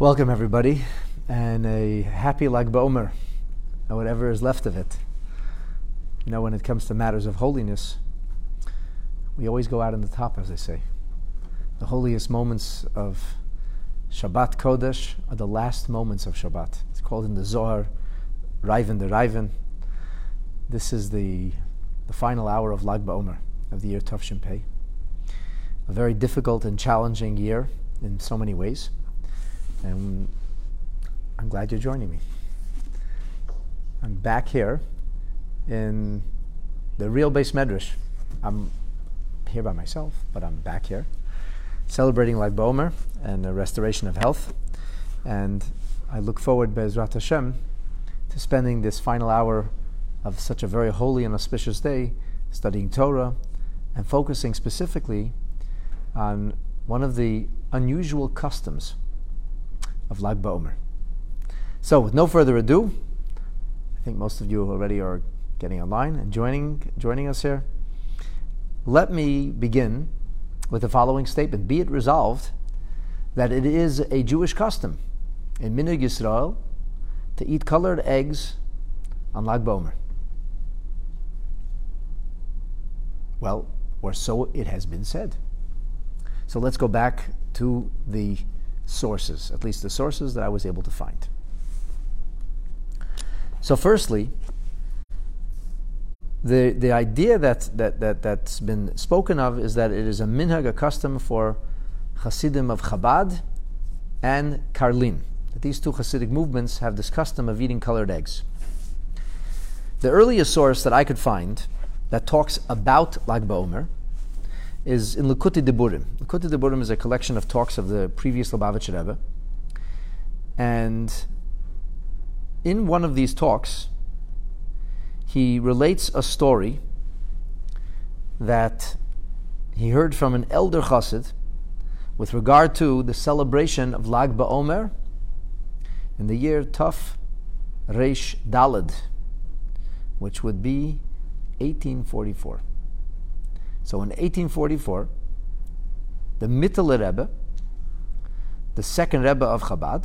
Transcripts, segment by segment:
Welcome, everybody, and a happy Lag BaOmer, or whatever is left of it. You know, when it comes to matters of holiness, we always go out on the top, as they say. The holiest moments of Shabbat Kodesh are the last moments of Shabbat. It's called in the Zohar, Raava deRaavin. This is the, the final hour of Lag BaOmer, of the year Tov Pei. A very difficult and challenging year in so many ways. And I'm glad you're joining me. I'm back here in the real beis medrash. I'm here by myself, but I'm back here celebrating Lag BaOmer and the restoration of health. And I look forward, Bezrat Hashem, to spending this final hour of such a very holy and auspicious day studying Torah and focusing specifically on one of the unusual customs of Lag BaOmer. So, with no further ado, I think most of you already are getting online and joining joining us here. Let me begin with the following statement: Be it resolved that it is a Jewish custom in Minhag Yisrael to eat colored eggs on Lag BaOmer. Well, or so it has been said. So let's go back to the sources, at least the sources that I was able to find. So, firstly, the, the idea that, that, that, that's been spoken of is that it is a minhag, a custom for Hasidim of Chabad and Karlin. That these two Hasidic movements have this custom of eating colored eggs. The earliest source that I could find that talks about Lag BaOmer is in Likutei Diburim. Likutei Diburim is a collection of talks of the previous Lubavitcher Rebbe. And in one of these talks, he relates a story that he heard from an elder chassid with regard to the celebration of Lag BaOmer in the year Tuf Reish Dalad, which would be 1844. So in 1844, the Mittler Rebbe, the second Rebbe of Chabad,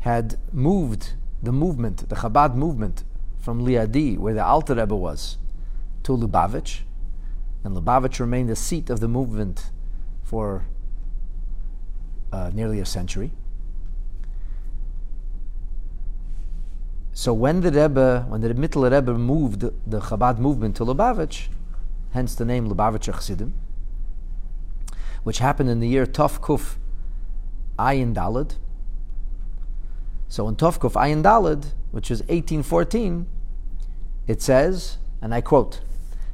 had moved the movement, the Chabad movement, from Liadi, where the Alter Rebbe was, to Lubavitch, and Lubavitch remained the seat of the movement for uh, nearly a century. So when the Rebbe, when the Mittler Rebbe moved the Chabad movement to Lubavitch, hence the name Lubavitcher Chassidim, which happened in the year Tov Kuf Ayin Dalad. So in Tov Kuf Ayin Dalad, which is 1814, it says, and I quote,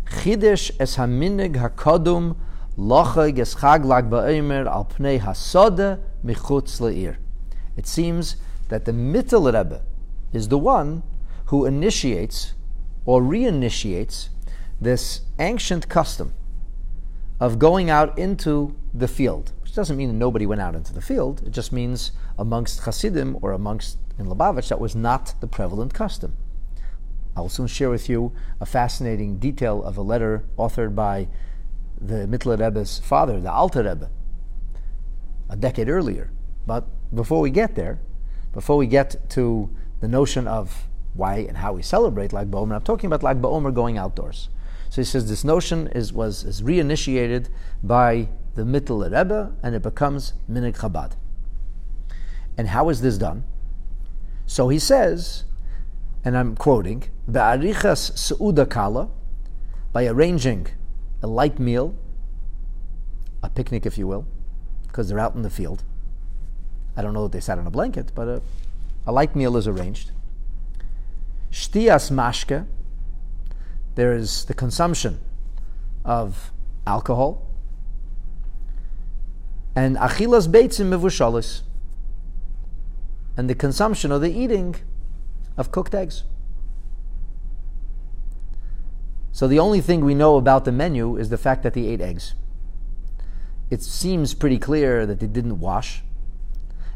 Chidesh es haminig hakodum lochag es chag lag ba'omer al pnei hasode michutz le'ir. It seems that the Mittel Rebbe is the one who initiates or reinitiates this ancient custom of going out into the field, which doesn't mean nobody went out into the field. It just means amongst Hasidim or amongst in Lubavitch, that was not the prevalent custom. I will soon share with you a fascinating detail of a letter authored by the Mittler Rebbe's father, the Alter Rebbe, a decade earlier. But before we get there, before we get to the notion of why and how we celebrate Lag BaOmer, I'm talking about Lag BaOmer going outdoors. So he says this notion is, was is reinitiated by the Mittler Rebbe and it becomes Minig Chabad. And how is this done? So he says, and I'm quoting, Ba'arichas Su'uda Kala, by arranging a light meal, a picnic if you will, because they're out in the field. I don't know that they sat on a blanket, but a, a light meal is arranged. Shtias mashke, there is the consumption of alcohol, and achilas beitzim mevushalis, and the consumption or the eating of cooked eggs. So the only thing we know about the menu is the fact that they ate eggs. It seems pretty clear that they didn't wash.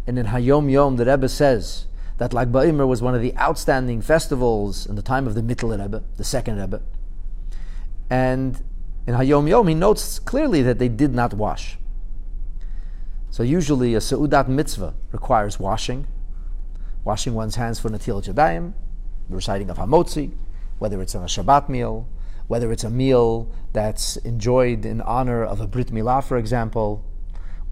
And in Hayom Yom, the Rebbe says that Lag BaOmer was one of the outstanding festivals in the time of the Mittler Rebbe, the second Rebbe. And in Hayom Yom, he notes clearly that they did not wash. So usually a Seudat mitzvah requires washing, washing one's hands for Natil Yadayim, the reciting of Hamotzi, whether it's on a Shabbat meal, whether it's a meal that's enjoyed in honor of a Brit Milah, for example,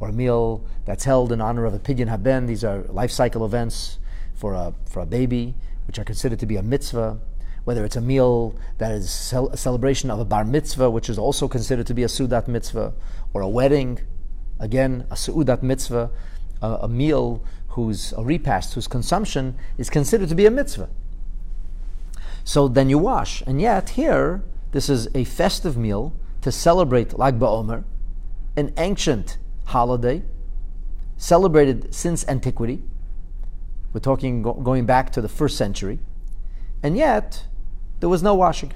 or a meal that's held in honor of a Pidyon Haben. These are life cycle events for a, for a baby, which are considered to be a mitzvah. Whether it's a meal that is cel- a celebration of a bar mitzvah, which is also considered to be a sudat mitzvah, or a wedding, again, a sudat mitzvah, a, a meal whose a repast whose consumption is considered to be a mitzvah. So then you wash. And yet here, this is a festive meal to celebrate Lag BaOmer, an ancient holiday celebrated since antiquity. We're talking go- going back to the first century. And yet, there was no washing.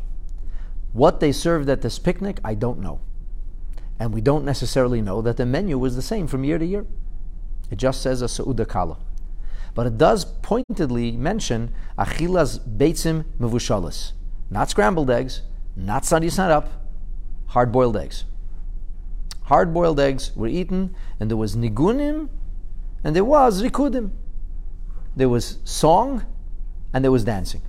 What they served at this picnic, I don't know. And we don't necessarily know that the menu was the same from year to year. It just says a Sa'uda Kala. But it does pointedly mention Achilas Beitzim Mevushalis. Not scrambled eggs, not sunny side up, hard boiled eggs. Hard boiled eggs were eaten, and there was nigunim, and there was rikudim. There was song, and there was dancing.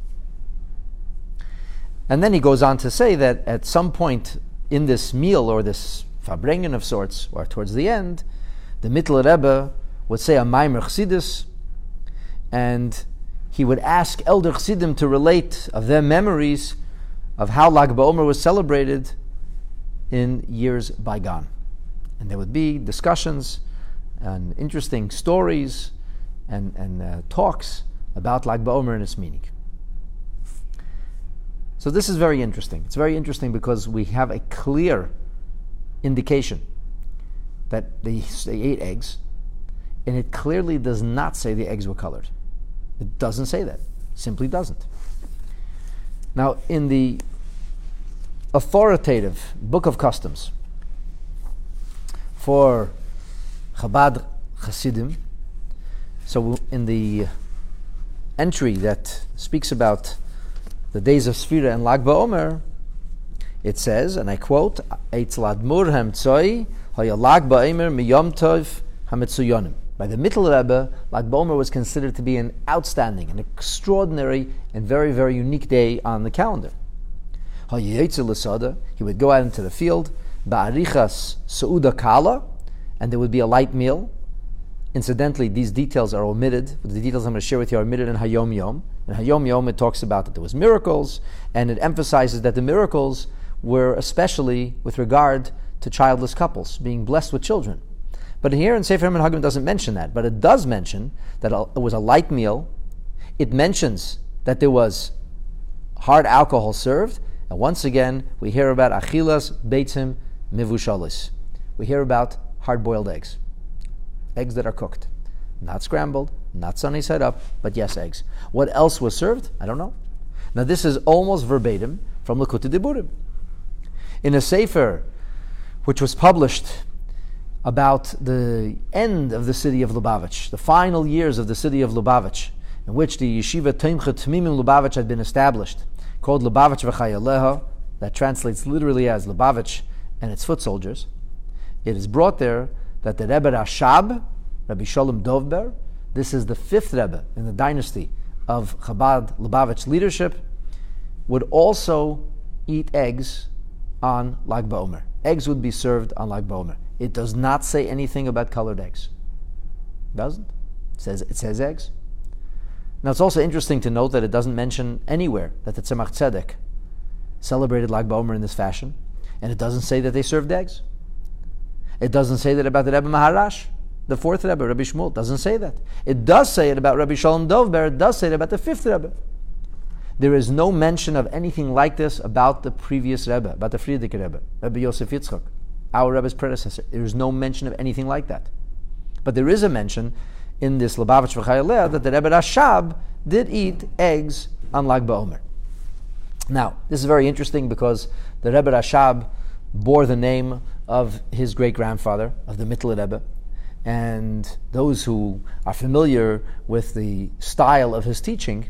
And then he goes on to say that at some point in this meal or this farbrengen of sorts, or towards the end, the Mittler Rebbe would say a Maimer Chassidus, and he would ask elder Chassidim to relate of their memories of how Lag BaOmer was celebrated in years bygone. And there would be discussions and interesting stories and, and uh, talks about Lag BaOmer and its meaning. So this is very interesting. It's very interesting because we have a clear indication that they, they ate eggs, and it clearly does not say the eggs were colored. It doesn't say that. Simply doesn't. Now, in the authoritative Book of Customs for Chabad Hasidim, so in the entry that speaks about the days of Sfira and Lag BaOmer, it says, and I quote, BaOmer Miyom. By the Mittler Rebbe, Lag BaOmer was considered to be an outstanding, an extraordinary, and very, very unique day on the calendar. He would go out into the field, ba'arichas sa'uda kala, and there would be a light meal. Incidentally, these details are omitted. The details I'm going to share with you are omitted in Hayom Yom. In Hayom Yom, it talks about that there was miracles, and it emphasizes that the miracles were especially with regard to childless couples being blessed with children. But here in Sefer Minhagim doesn't mention that, but it does mention that it was a light meal. It mentions that there was hard alcohol served, and once again we hear about achilas beitzim mivushalis. We hear about hard-boiled eggs, eggs that are cooked, not scrambled, not sunny side up, but yes, eggs. What else was served? I don't know. Now this is almost verbatim from Likutei Diburim. In a sefer which was published about the end of the city of Lubavitch, the final years of the city of Lubavitch, in which the yeshiva Tomchei Tmimim Lubavitch had been established, called Lubavitch V'chayaleha, that translates literally as Lubavitch and its foot soldiers. It is brought there that the Rebbe Rashab, Rabbi Shalom Dovber, this is the fifth Rebbe in the dynasty of Chabad Lubavitch leadership, would also eat eggs on Lag BaOmer. Eggs would be served on Lag BaOmer. It does not say anything about colored eggs. It Doesn't. It says it says eggs. Now it's also interesting to note that it doesn't mention anywhere that the Tzemach Tzedek celebrated Lag BaOmer in this fashion, and it doesn't say that they served eggs. It doesn't say that about the Rebbe Maharash, the fourth Rebbe, Rabbi Shmuel. Doesn't say that. It does say it about Rabbi Shalom Dovber. It does say it about the fifth Rebbe. There is no mention of anything like this about the previous Rebbe, about the Frierdiker Rebbe, Rabbi Yosef Yitzchak our Rebbe's predecessor. There is no mention of anything like that. But there is a mention in this Lubavitch V'chayaleh that the Rebbe Rashab did eat eggs on Lag BaOmer. Now, this is very interesting because the Rebbe Rashab bore the name of his great grandfather, of the Mittler Rebbe. And those who are familiar with the style of his teaching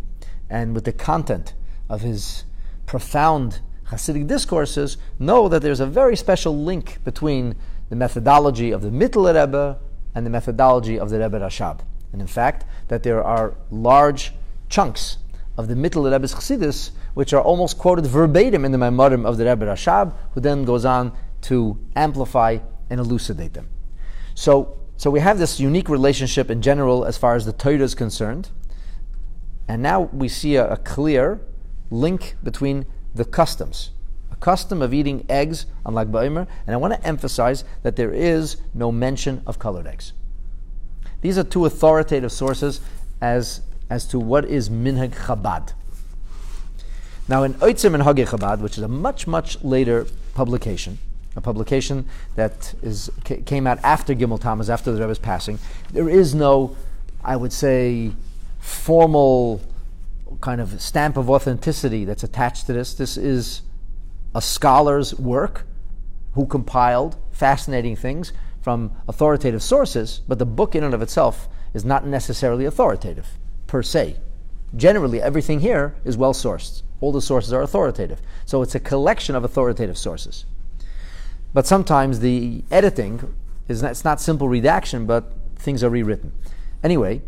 and with the content of his profound Hasidic discourses know that there's a very special link between the methodology of the Mittler Rebbe and the methodology of the Rebbe Rashab. And in fact, that there are large chunks of the Mittel Rebbe's Chassidus which are almost quoted verbatim in the Maimorim of the Rebbe Rashab, who then goes on to amplify and elucidate them. So, so we have this unique relationship in general as far as the Torah is concerned, and now we see a, a clear link between the customs. A custom of eating eggs on Lag and I want to emphasize that there is no mention of colored eggs. These are two authoritative sources as, as to what is Minhag Chabad. Now, in Otzar Minhagei Chabad, which is a much, much later publication, a publication that is, came out after Gimel Tammuz, after the Rebbe's passing, there is no, I would say, formal kind of stamp of authenticity that's attached to this. This is a scholar's work who compiled fascinating things from authoritative sources, but the book in and of itself is not necessarily authoritative per se. Generally, everything here is well sourced. All the sources are authoritative. So it's a collection of authoritative sources. But sometimes the editing is not, it's not simple redaction, but things are rewritten. Anyway,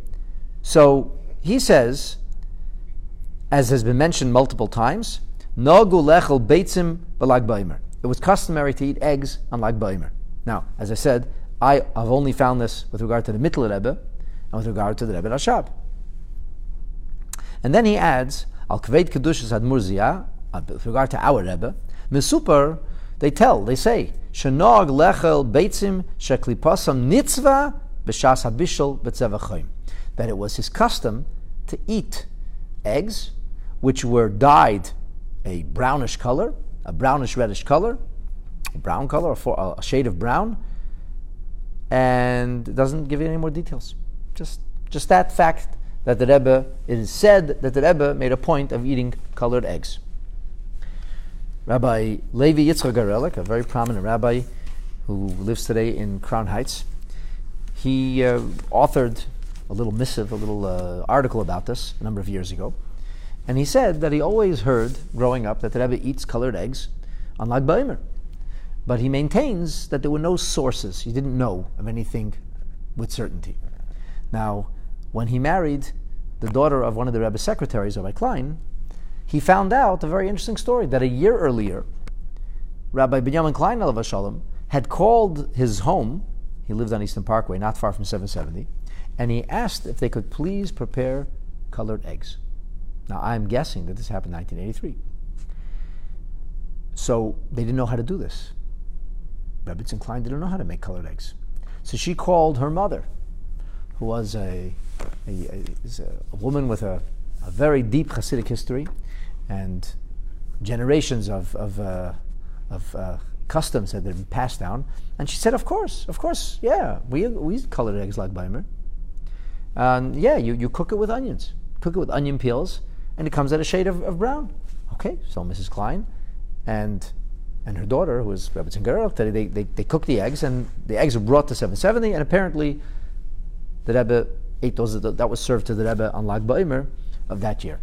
so he says, as has been mentioned multiple times, Nagu lechel beitzim b'lag. It was customary to eat eggs on lag baimer. Now, as I said, I have only found this with regard to the Mittel Rebbe and with regard to the Rebbe Rashab. And then he adds, Al Kveit Kedushas Admurzia, uh, with regard to our Rebbe, Mesupar, they tell, they say, Shenog lechel beitzim sheklipasam nitzva b'shas habishol that it was his custom to eat eggs which were dyed a brownish color, a brownish reddish color, a brown color, a shade of brown, and it doesn't give you any more details. Just, just that fact that the Rebbe, it is said that the Rebbe made a point of eating colored eggs. Rabbi Levi Yitzchak Garelik, a very prominent rabbi who lives today in Crown Heights, he uh, authored a little missive, a little uh, article about this a number of years ago. And he said that he always heard growing up that the Rebbe eats colored eggs on Lag BaOmer. But he maintains that there were no sources. He didn't know of anything with certainty. Now, when he married the daughter of one of the Rebbe's secretaries, Rabbi Klein, he found out a very interesting story that a year earlier, Rabbi Benjamin Klein Shalom had called his home. He lived on Eastern Parkway, not far from 770 and he asked if they could please prepare colored eggs. Now, I'm guessing that this happened in 1983. So they didn't know how to do this. Rebbitzin Klein didn't know how to make colored eggs. So she called her mother, who was a, a, a, a woman with a, a, very deep Hasidic history and generations of, of, uh, of uh, customs that had been passed down. And she said, Of course, of course, yeah, we, we colored eggs Lag BaOmer. Um, yeah, you, you cook it with onions. Cook it with onion peels, and it comes at a shade of, of brown. Okay, so Mrs. Klein and and her daughter, who was Rebbetzin Gerel, they, they, they cooked the eggs, and the eggs were brought to 770, and apparently the Rebbe ate those, that was served to the Rebbe on Lag BaOmer of that year.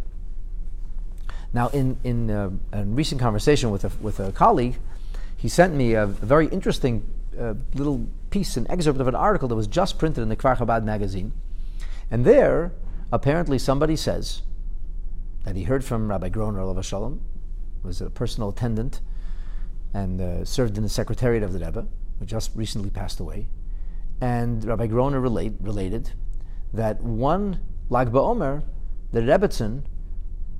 Now, in, in uh, a recent conversation with a, with a colleague, he sent me a, very interesting uh, little piece, an excerpt of an article that was just printed in the Kfar Chabad magazine, and there, apparently, somebody says that he heard from Rabbi Groner of Shalom, was a personal attendant and uh, served in the secretariat of the Rebbe, who just recently passed away. And Rabbi Groner relate, related that one Lag BaOmer, the Rebbetzin,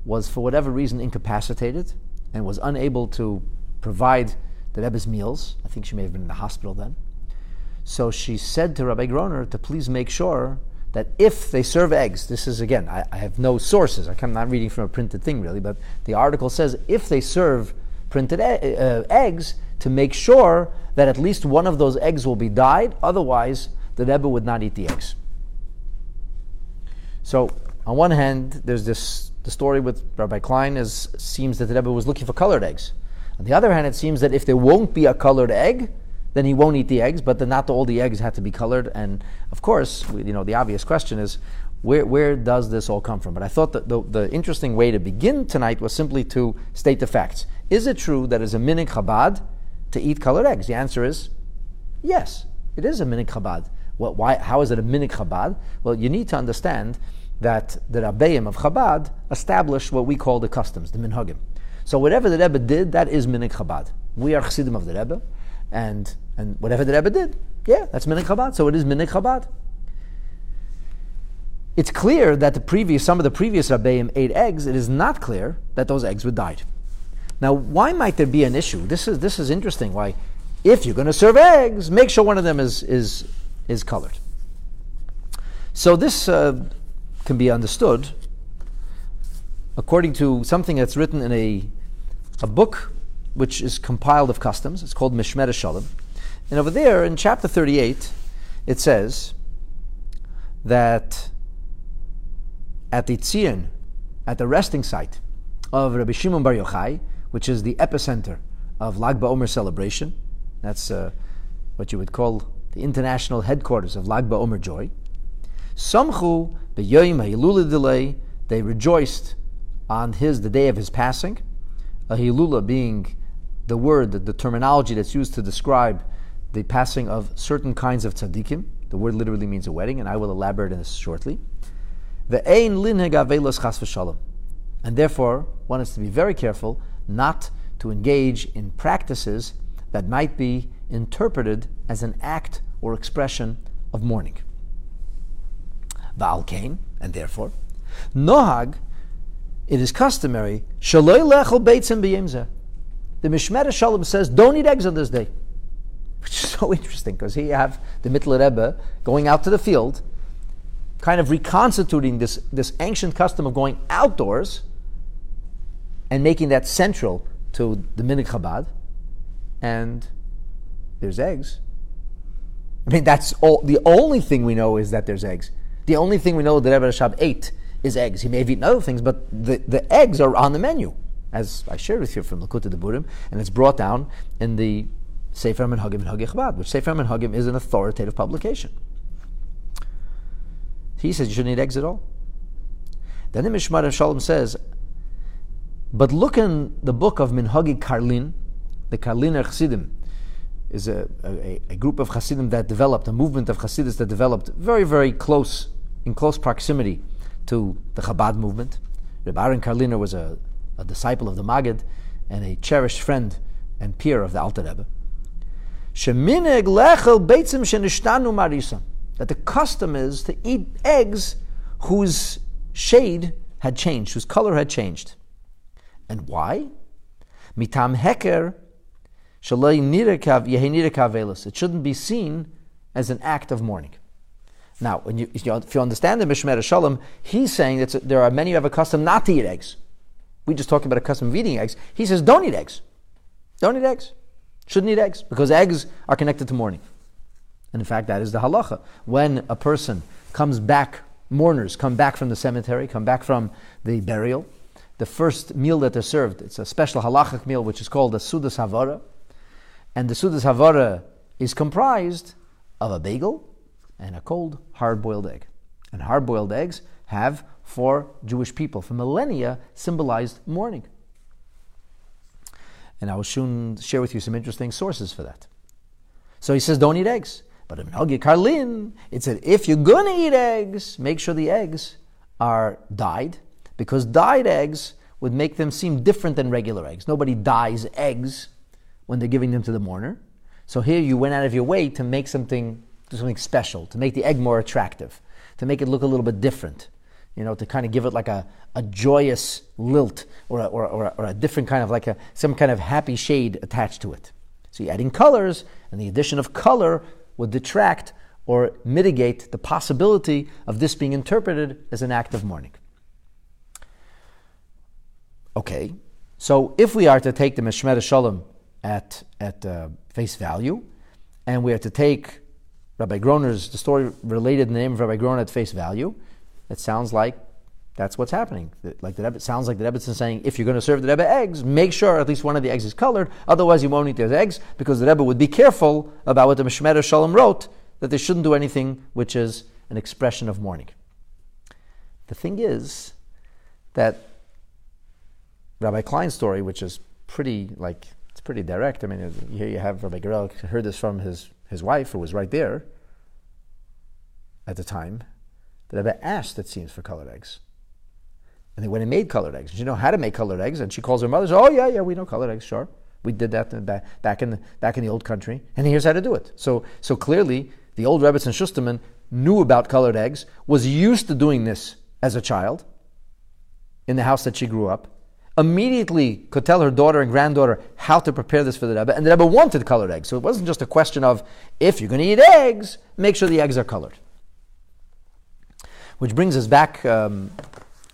was for whatever reason incapacitated and was unable to provide the Rebbe's meals. I think she may have been in the hospital then. So she said to Rabbi Groner to please make sure that if they serve eggs, this is again, I, I have no sources, I'm not reading from a printed thing really, but the article says if they serve printed e- uh, eggs, to make sure that at least one of those eggs will be dyed, otherwise, the Rebbe would not eat the eggs. So, on one hand, there's this the story with Rabbi Klein is seems that the Rebbe was looking for colored eggs. On the other hand, it seems that if there won't be a colored egg, then he won't eat the eggs, but then not all the eggs have to be colored. And of course, you know, the obvious question is, where, where does this all come from? But I thought that the, the interesting way to begin tonight was simply to state the facts. Is it true that it's a minig Chabad to eat colored eggs? The answer is yes, it is a minig Chabad. Why, how is it a minik Chabad? Well, you need to understand that the Rabbeim of Chabad established what we call the customs, the minhagim. So whatever the Rebbe did, that is minik Chabad. We are chassidim of the Rebbe, and, and whatever the Rebbe did, yeah, that's minik Chabad. So it is minik Chabad. It's clear that the previous, some of the previous Rabbeim ate eggs. It is not clear that those eggs were dyed. Now, why might there be an issue? This is, this is interesting. Why, if you're going to serve eggs, make sure one of them is, is, is colored. So this uh, can be understood according to something that's written in a, a book which is compiled of customs. It's called Mishmer Shalom. And over there in chapter 38, it says that at the Tzion, at the resting site of Rabbi Shimon Bar Yochai, which is the epicenter of Lag BaOmer celebration. That's uh, what you would call the international headquarters of Lag BaOmer joy. Samchu b'yoyim ha'ilula delay, they rejoiced on his, the day of his passing. A hilula being the word, the, the terminology that's used to describe the passing of certain kinds of tzaddikim. The word literally means a wedding, and I will elaborate on this shortly. The ein linheg avelos chas v'shalom. And therefore, one has to be very careful not to engage in practices that might be interpreted as an act or expression of mourning. Baal Kain, and therefore, Nohag, it is customary, Shaloi lechel beitzim b'yemzeh. The Mishmer Shalom says, don't eat eggs on this day. Which is so interesting, because here you have the Mittler Rebbe going out to the field, kind of reconstituting this, this ancient custom of going outdoors and making that central to the Minik Chabad, and there's eggs. I mean, that's all. The only thing we know is that there's eggs. The only thing we know that Rebbe Rashab ate is eggs. He may have eaten other things, but the, the eggs are on the menu, as I shared with you from Likutei Diburim, and it's brought down in the Sefer Minhagim and Hagim Chabad, which Sefer Minhagim is an authoritative publication. He says you shouldn't eat eggs at all. Then the Mishmar of Shalom says, but look in the book of Minhagi Karlin, the Karliner Chassidim is a, a, a, group of Chassidim that developed, a movement of Chassidus that developed very, very close, in close proximity to the Chabad movement. Reb Aaron Karliner was a, a disciple of the Magid and a cherished friend and peer of the Alter Rebbe. That the custom is to eat eggs whose shade had changed, whose color had changed. And why? Mitam heker it shouldn't be seen as an act of mourning. Now, you, if you understand the Mishmer Shalom, he's saying that there are many who have a custom not to eat eggs. We just talked about a custom of eating eggs. He says, don't eat eggs. Don't eat eggs. Shouldn't eat eggs because eggs are connected to mourning. And in fact, that is the halacha. When a person comes back, mourners come back from the cemetery, come back from the burial, the first meal that they're served. It's a special halachic meal which is called a Sudas Havara. And the Sudas Havara is comprised of a bagel and a cold hard boiled egg. And hard boiled eggs have, for Jewish people, for millennia, symbolized mourning. And I will soon share with you some interesting sources for that. So he says, don't eat eggs. But in Hagi Karlin, it said, if you're going to eat eggs, make sure the eggs are dyed because dyed eggs would make them seem different than regular eggs. Nobody dyes eggs when they're giving them to the mourner. So here you went out of your way to make something, something special, to make the egg more attractive, to make it look a little bit different, you know, to kind of give it like a, a joyous lilt or a, or, or, or a different kind of like a, some kind of happy shade attached to it. So you're adding colors, and the addition of color would detract or mitigate the possibility of this being interpreted as an act of mourning. Okay, so if we are to take the Mishmer Shalom at, at uh, face value, and we are to take Rabbi Groner's, the story related the name of Rabbi Groner at face value, it sounds like that's what's happening. Like the Rebbe, it sounds like the Rebbe is saying, if you're going to serve the Rebbe eggs, make sure at least one of the eggs is colored. Otherwise, you won't eat those eggs because the Rebbe would be careful about what the Mishmer Shalom wrote that they shouldn't do anything which is an expression of mourning. The thing is that Rabbi Klein's story, which is pretty like it's pretty direct. I mean, here you have Rabbi Gerel heard this from his his wife, who was right there. at the time, the Rebbe asked, it seems, for colored eggs. And they went and made colored eggs. She know how to make colored eggs, and she calls her mother. Says, "Oh yeah, yeah, we know colored eggs. Sure, we did that back in the, back in the old country, and here's how to do it." So, so clearly, the old Rebbetzin Schusterman knew about colored eggs, was used to doing this as a child in the house that she grew up. Immediately could tell her daughter and granddaughter how to prepare this for the Rebbe, and the Rebbe wanted colored eggs. So it wasn't just a question of if you're going to eat eggs, make sure the eggs are colored. Which brings us back um,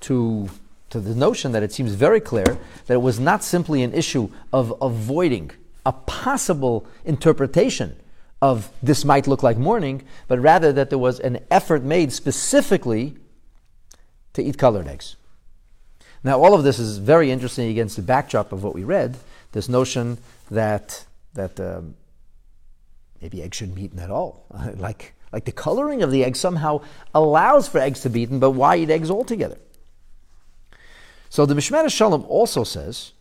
to, to the notion that it seems very clear that it was not simply an issue of avoiding a possible interpretation of this might look like mourning, but rather that there was an effort made specifically to eat colored eggs. Now, all of this is very interesting against the backdrop of what we read this notion that, that um, maybe eggs shouldn't be eaten at all. like, like the coloring of the egg somehow allows for eggs to be eaten, but why eat eggs altogether? So the Mishmar Shalom also says,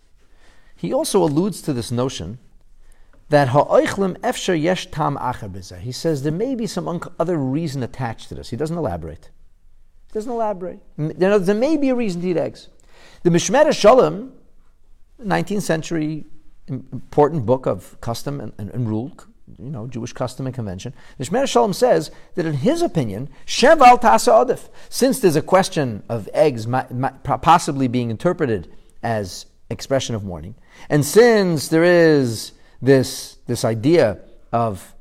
he also alludes to this notion that ha'oichlim yesh tam He says there may be some other reason attached to this. He doesn't elaborate. He doesn't elaborate. There may be a reason to eat eggs. The Mishmar Shalom, 19th century important book of custom and, and, and rule, you know, Jewish custom and convention. The Shmer Shalom says that in his opinion, Sheval Tasa Odif, since there's a question of eggs possibly being interpreted as expression of mourning, and since there is this, this idea of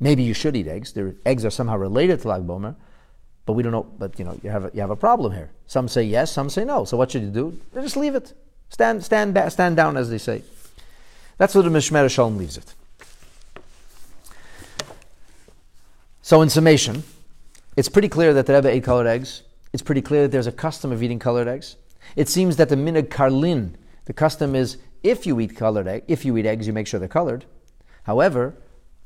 maybe you should eat eggs, their eggs are somehow related to Lag Bomer, but we don't know, but you know, you have a, you have a problem here. Some say yes, some say no. So what should you do? Just leave it. Stand, stand, stand down, as they say. That's what the Mishmer Shalom leaves it. So, in summation, it's pretty clear that the Rebbe ate colored eggs. It's pretty clear that there's a custom of eating colored eggs. It seems that the minhag karlin, the custom is if you eat colored egg, if you eat eggs, you make sure they're colored. However,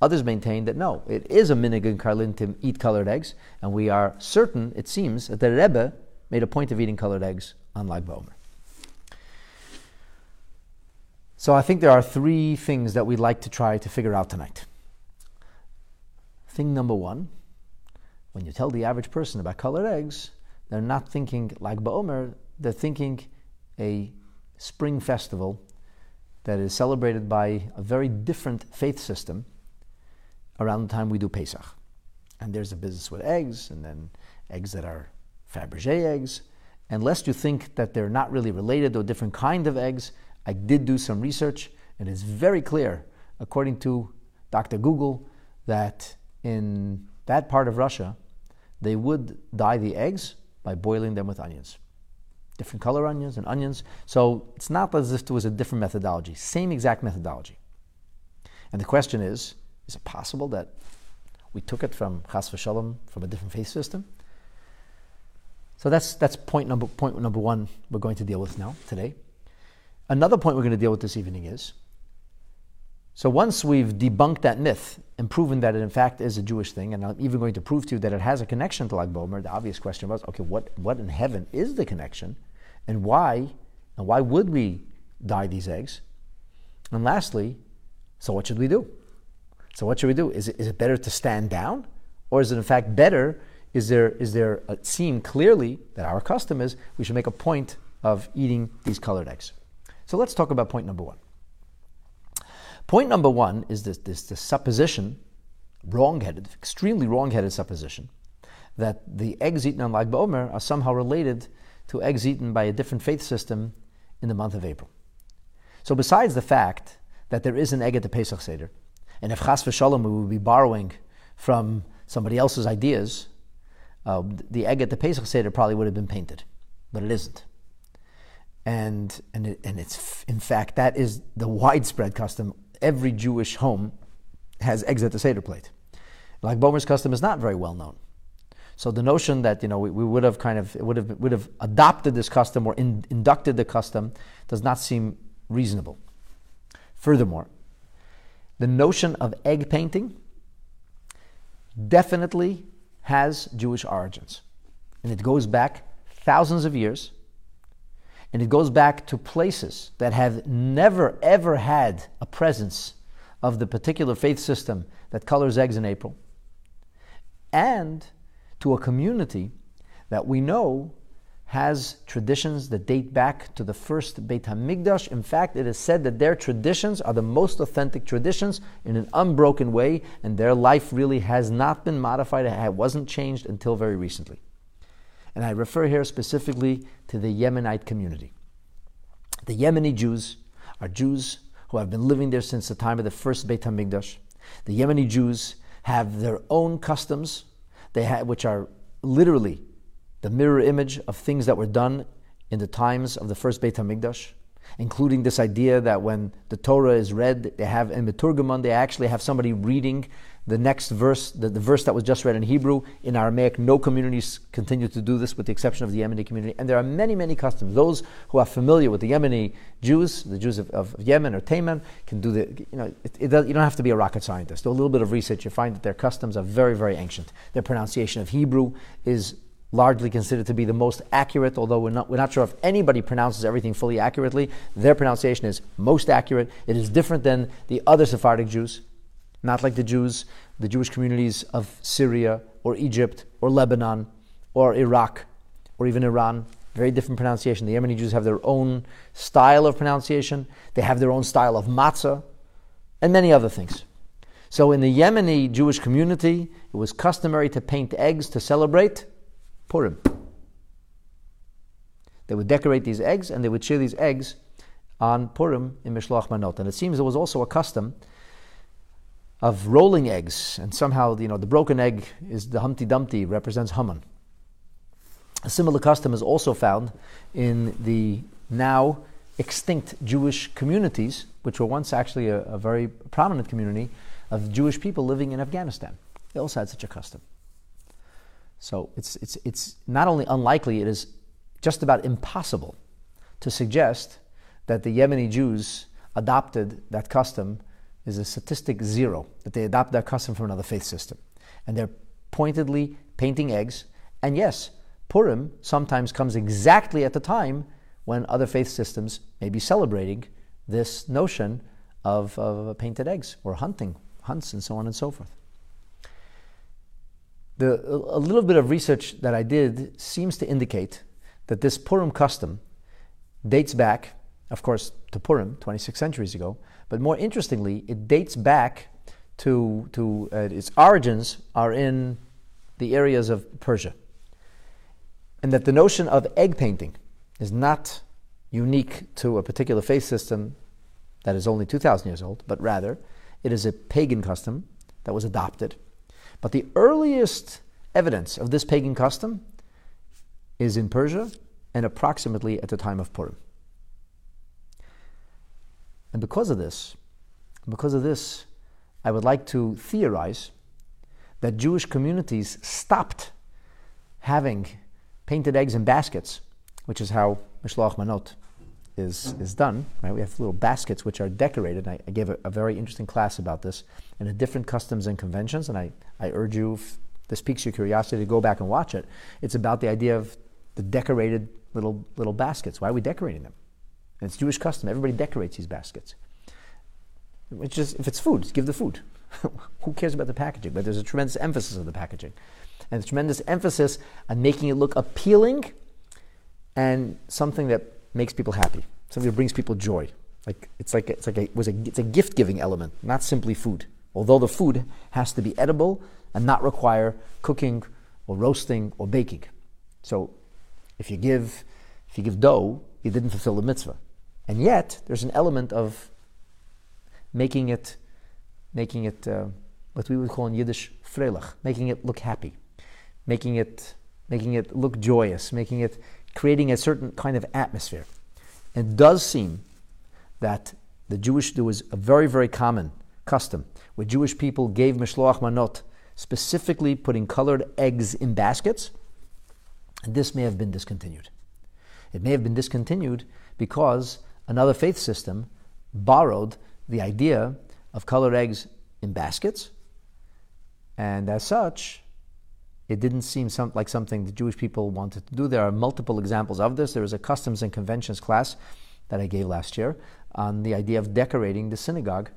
others maintain that no, it is a minhag in karlin to eat colored eggs, and we are certain, it seems, that the Rebbe made a point of eating colored eggs on Lag BaOmer. So I think there are three things that we'd like to try to figure out tonight. Thing number one, when you tell the average person about colored eggs, they're not thinking Lag BaOmer, they're thinking a spring festival that is celebrated by a very different faith system around the time we do Pesach. And there's a business with eggs, and then eggs that are Fabergé eggs. And lest you think that they're not really related or different kind of eggs, I did do some research, and it's very clear, according to Dr. Google, that in that part of Russia, they would dye the eggs by boiling them with onions. Different color onions and onions. So it's not as if there was a different methodology, same exact methodology. And the question is is it possible that we took it from Chas v'Shalom, from a different faith system? So that's, that's point, number, point number one we're going to deal with now, today. Another point we're going to deal with this evening is so once we've debunked that myth and proven that it in fact is a Jewish thing, and I'm even going to prove to you that it has a connection to Lag BaOmer, the obvious question was, okay, what, what in heaven is the connection, and why, and why would we dye these eggs? And lastly, so what should we do? So what should we do? Is it, is it better to stand down, or is it in fact better? Is there is there a seem clearly that our custom is we should make a point of eating these colored eggs? So let's talk about point number one. Point number one is this, this, this supposition, wrong-headed, extremely wrong-headed supposition, that the eggs eaten on Lag BaOmer are somehow related to eggs eaten by a different faith system in the month of April. So besides the fact that there is an egg at the Pesach Seder, and if Chas v'Shalom we would be borrowing from somebody else's ideas, uh, the egg at the Pesach Seder probably would have been painted, but it isn't. And, and, it, and it's, in fact, that is the widespread custom every Jewish home has eggs at the Seder plate. Lag BaOmer's custom is not very well known. So the notion that you know we, we would have kind of would have would have adopted this custom or in, inducted the custom does not seem reasonable. Furthermore, the notion of egg painting definitely has Jewish origins, and it goes back thousands of years and it goes back to places that have never, ever had a presence of the particular faith system that colors eggs in April. and to a community that we know has traditions that date back to the first Beit HaMikdash. In fact, it is said that their traditions are the most authentic traditions in an unbroken way, and their life really has not been modified, it wasn't changed until very recently. And I refer here specifically to the Yemenite community. The Yemeni Jews are Jews who have been living there since the time of the first Beit HaMikdash. The Yemeni Jews have their own customs, they have, which are literally the mirror image of things that were done in the times of the first Beit HaMikdash, including this idea that when the Torah is read, they have in Meturgamon, they actually have somebody reading the next verse, the, the, verse that was just read in Hebrew. In Aramaic, no communities continue to do this with the exception of the Yemeni community. And there are many, many customs. Those who are familiar with the Yemeni Jews, the Jews of, of Yemen or Tayman, can do the, you know, it, it you don't have to be a rocket scientist. Do a little bit of research, you find that their customs are very, very ancient. Their pronunciation of Hebrew is largely considered to be the most accurate, although we're not, we're not sure if anybody pronounces everything fully accurately. Their pronunciation is most accurate. It is different than the other Sephardic Jews, not like the Jews, the Jewish communities of Syria or Egypt or Lebanon or Iraq or even Iran. Very different pronunciation. The Yemeni Jews have their own style of pronunciation, they have their own style of matzah, and many other things. So, in the Yemeni Jewish community, it was customary to paint eggs to celebrate Purim. They would decorate these eggs and they would share these eggs on Purim in Mishloach Manot. And it seems there was also a custom of rolling eggs, and somehow you know the broken egg is the Humpty Dumpty represents Haman. A similar custom is also found in the now extinct Jewish communities, which were once actually a, a very prominent community of Jewish people living in Afghanistan. They also had such a custom. So it's, it's, it's not only unlikely, it is just about impossible to suggest that the Yemeni Jews adopted that custom is a statistic zero, that they adopt that custom from another faith system. And they're pointedly painting eggs. And yes, Purim sometimes comes exactly at the time when other faith systems may be celebrating this notion of, of painted eggs or hunting, hunts, and so on and so forth the, a little bit of research that I did seems to indicate that this Purim custom dates back, of course, to Purim 26 centuries ago, but more interestingly, it dates back to, to uh, its origins are in the areas of Persia. And that the notion of egg painting is not unique to a particular faith system that is only 2,000 years old, but rather it is a pagan custom that was adopted but the earliest evidence of this pagan custom is in Persia and approximately at the time of Purim. And because of this, because of this, I would like to theorize that Jewish communities stopped having painted eggs in baskets, which is how Mishloach Manot is, is done. Right? We have little baskets which are decorated. I, I gave a, a, very interesting class about this and the different customs and conventions, and I, I urge you, if this piques your curiosity, to go back and watch it. It's about the idea of the decorated little, little baskets. Why are we decorating them? And it's Jewish custom. Everybody decorates these baskets. It's just, if it's food, give the food. Who cares about the packaging? But there's a tremendous emphasis on the packaging. And a tremendous emphasis on making it look appealing and something that makes people happy, something that brings people joy. Like it's like it's like a, was a it's a gift giving element, not simply food. Although the food has to be edible and not require cooking or roasting or baking. So, if you give if you give dough, you didn't fulfill the mitzvah, and yet there's an element of making it making it uh, what we would call in Yiddish freilich, making it look happy, making it making it look joyous, making it creating a certain kind of atmosphere. It does seem that the Jewish, there was a very, very common custom where Jewish people gave Mishloach Manot, specifically putting colored eggs in baskets, this may have been discontinued. It may have been discontinued because another faith system borrowed the idea of colored eggs in baskets, and as such, it didn't seem some, like something the Jewish people wanted to do. There are multiple examples of this. There was a customs and conventions class that I gave last year on the idea of decorating the synagogue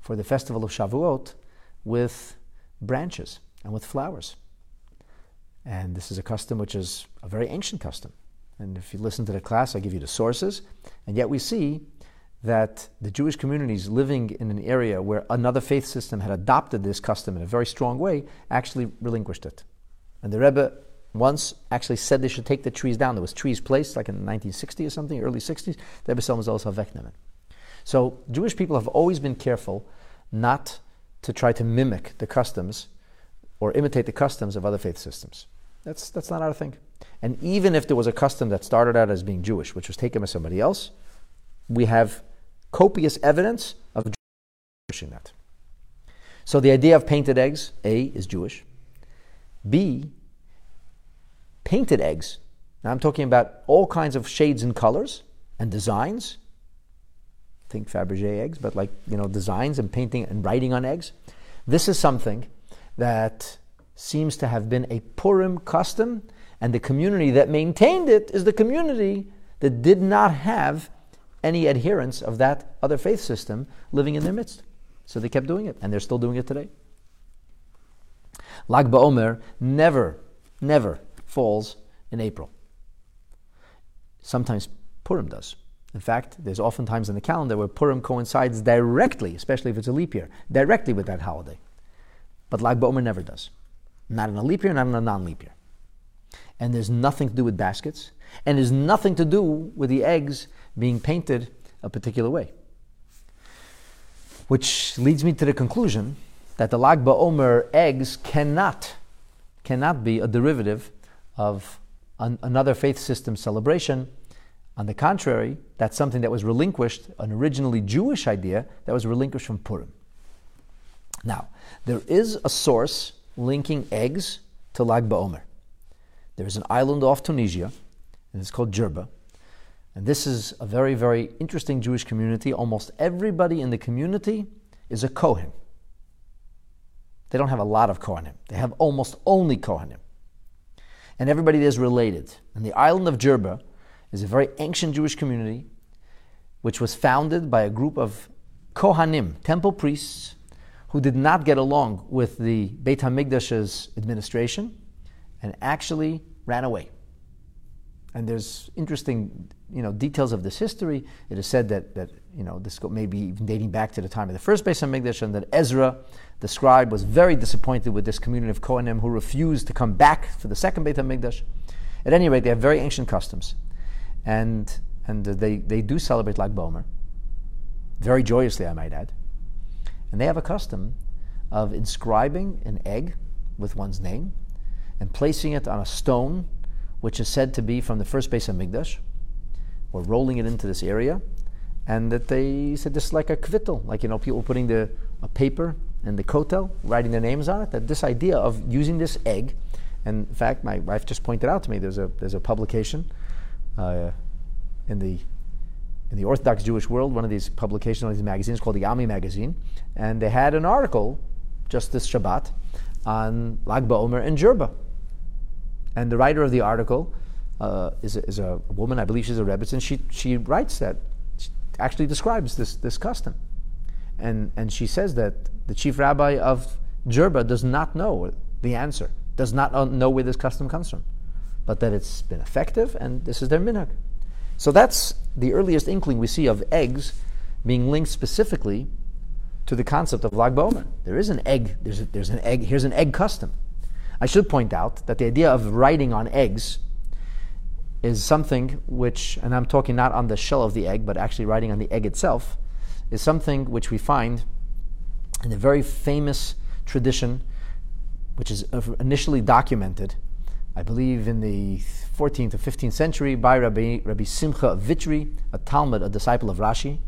for the festival of Shavuot with branches and with flowers. And this is a custom which is a very ancient custom. And if you listen to the class, I give you the sources. And yet we see that the Jewish communities living in an area where another faith system had adopted this custom in a very strong way actually relinquished it. And the Rebbe once actually said they should take the trees down. There was trees placed like in the 1960 or something, early 60s. The Rebbe was also veknemen. So Jewish people have always been careful not to try to mimic the customs or imitate the customs of other faith systems. That's, that's not our thing. And even if there was a custom that started out as being Jewish, which was taken by somebody else, we have copious evidence of Jewish that. So the idea of painted eggs, A, is Jewish. B, painted eggs. Now I'm talking about all kinds of shades and colors and designs. Think Fabergé eggs, but like, you know, designs and painting and writing on eggs. This is something that seems to have been a Purim custom, and the community that maintained it is the community that did not have any adherents of that other faith system living in their midst. So they kept doing it, and they're still doing it today. Lag BaOmer never, never falls in April. Sometimes Purim does. In fact, there's often times in the calendar where Purim coincides directly, especially if it's a leap year, directly with that holiday. But Lag BaOmer never does. Not in a leap year, not in a non leap year. And there's nothing to do with baskets, and there's nothing to do with the eggs being painted a particular way. Which leads me to the conclusion that the Lag BaOmer eggs cannot, cannot be a derivative of an, another faith system celebration. On the contrary, that's something that was relinquished, an originally Jewish idea that was relinquished from Purim. Now, there is a source linking eggs to Lag BaOmer. There is an island off Tunisia, and it's called Jerba. And this is a very, very interesting Jewish community. Almost everybody in the community is a Kohen. They don't have a lot of Kohanim. They have almost only Kohanim. And everybody there is related. And the island of Jerba is a very ancient Jewish community which was founded by a group of Kohanim, temple priests, who did not get along with the Beit HaMikdash's administration and actually ran away. And there's interesting you know, details of this history. It is said that, that you know, this may be even dating back to the time of the first Beit HaMikdash and that Ezra, the scribe, was very disappointed with this community of Kohanim who refused to come back for the second Beit HaMikdash. At any rate, they have very ancient customs. And, and they, they do celebrate Lag BaOmer, very joyously, I might add. And they have a custom of inscribing an egg with one's name and placing it on a stone which is said to be from the first Beit HaMikdash, or rolling it into this area, and that they said this is like a kvittel, like you know people putting the a paper and the kotel, writing their names on it. That this idea of using this egg, and in fact, my wife just pointed out to me there's a there's a publication uh, in the in the Orthodox Jewish world, one of these publications, one of these magazines called the Ami magazine, and they had an article just this Shabbat on Lag BaOmer and Jerba. And the writer of the article uh, is, a, is a woman, I believe she's a Rebbitzin, she, she writes that, she actually describes this, this custom. And, and she says that the chief rabbi of Jerba does not know the answer, does not know where this custom comes from, but that it's been effective and this is their minhag. So that's the earliest inkling we see of eggs being linked specifically to the concept of Lag BaOmer. There is an egg, there's, a, there's an egg, here's an egg custom. I should point out that the idea of writing on eggs is something which, and I'm talking not on the shell of the egg, but actually writing on the egg itself, is something which we find in a very famous tradition, which is initially documented, I believe, in the 14th or 15th century by Rabbi, Rabbi Simcha of Vitry, a Talmud, a disciple of Rashi.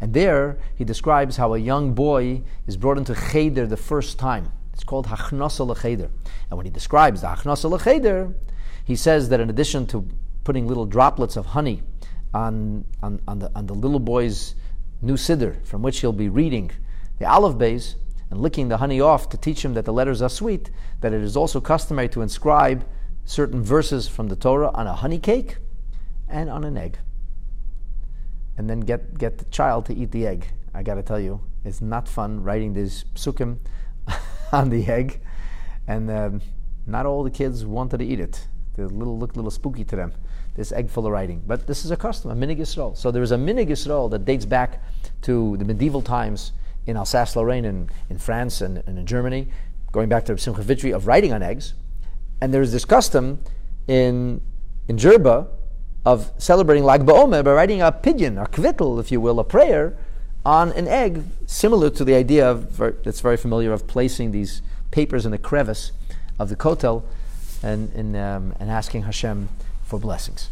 And there he describes how a young boy is brought into Cheder the first time. It's called Hachnasa Lecheder. And when he describes the Hachnasa Lecheder, he says that in addition to putting little droplets of honey on, on, on, the, on the little boy's new siddur, from which he'll be reading the Aleph Beis and licking the honey off to teach him that the letters are sweet, that it is also customary to inscribe certain verses from the Torah on a honey cake and on an egg. And then get, get the child to eat the egg. I got to tell you, it's not fun writing these psukim on the egg. And um, Not all the kids wanted to eat it. The little looked a little spooky to them. This egg full of writing, but this is a custom, a minig Yisrael. So there is a minig Yisrael that dates back to the medieval times in Alsace-Lorraine and in France and, and in Germany, going back to Simcha Vitry of writing on eggs. And there's this custom in in Jerba of celebrating Lag BaOmer by writing a pidyon, a kvittel, if you will, a prayer on an egg, similar to the idea of, that's very familiar of placing these papers in the crevice of the kotel and, and, um, and asking Hashem for blessings.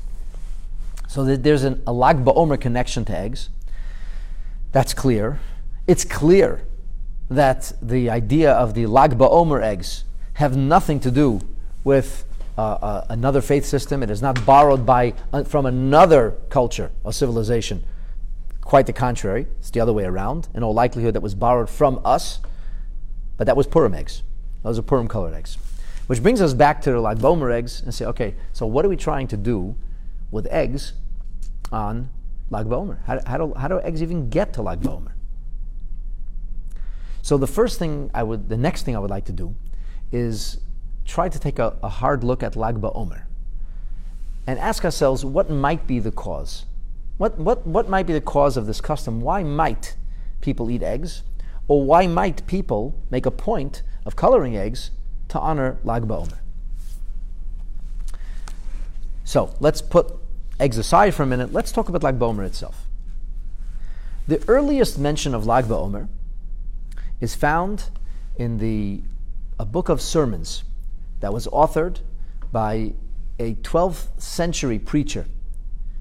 So there's an, a Lag BaOmer connection to eggs. That's clear. It's clear that the idea of the Lag BaOmer eggs have nothing to do with uh, uh, another faith system. It is not borrowed by, uh, from another culture or civilization. Quite the contrary. It's the other way around. In all likelihood, that was borrowed from us, but that was Purim eggs. Those are Purim colored eggs. Which brings us back to the Lag BaOmer eggs and say, okay, so what are we trying to do with eggs on Lag BaOmer? How, how, do, how do eggs even get to Lag BaOmer? So the first thing I would, the next thing I would like to do is try to take a, a hard look at Lag BaOmer and ask ourselves what might be the cause. What, what, what might be the cause of this custom? Why might people eat eggs? Or why might people make a point of coloring eggs to honor Lag BaOmer? So let's put eggs aside for a minute. Let's talk about Lag BaOmer itself. The earliest mention of Lag BaOmer is found in the a book of sermons that was authored by a 12th century preacher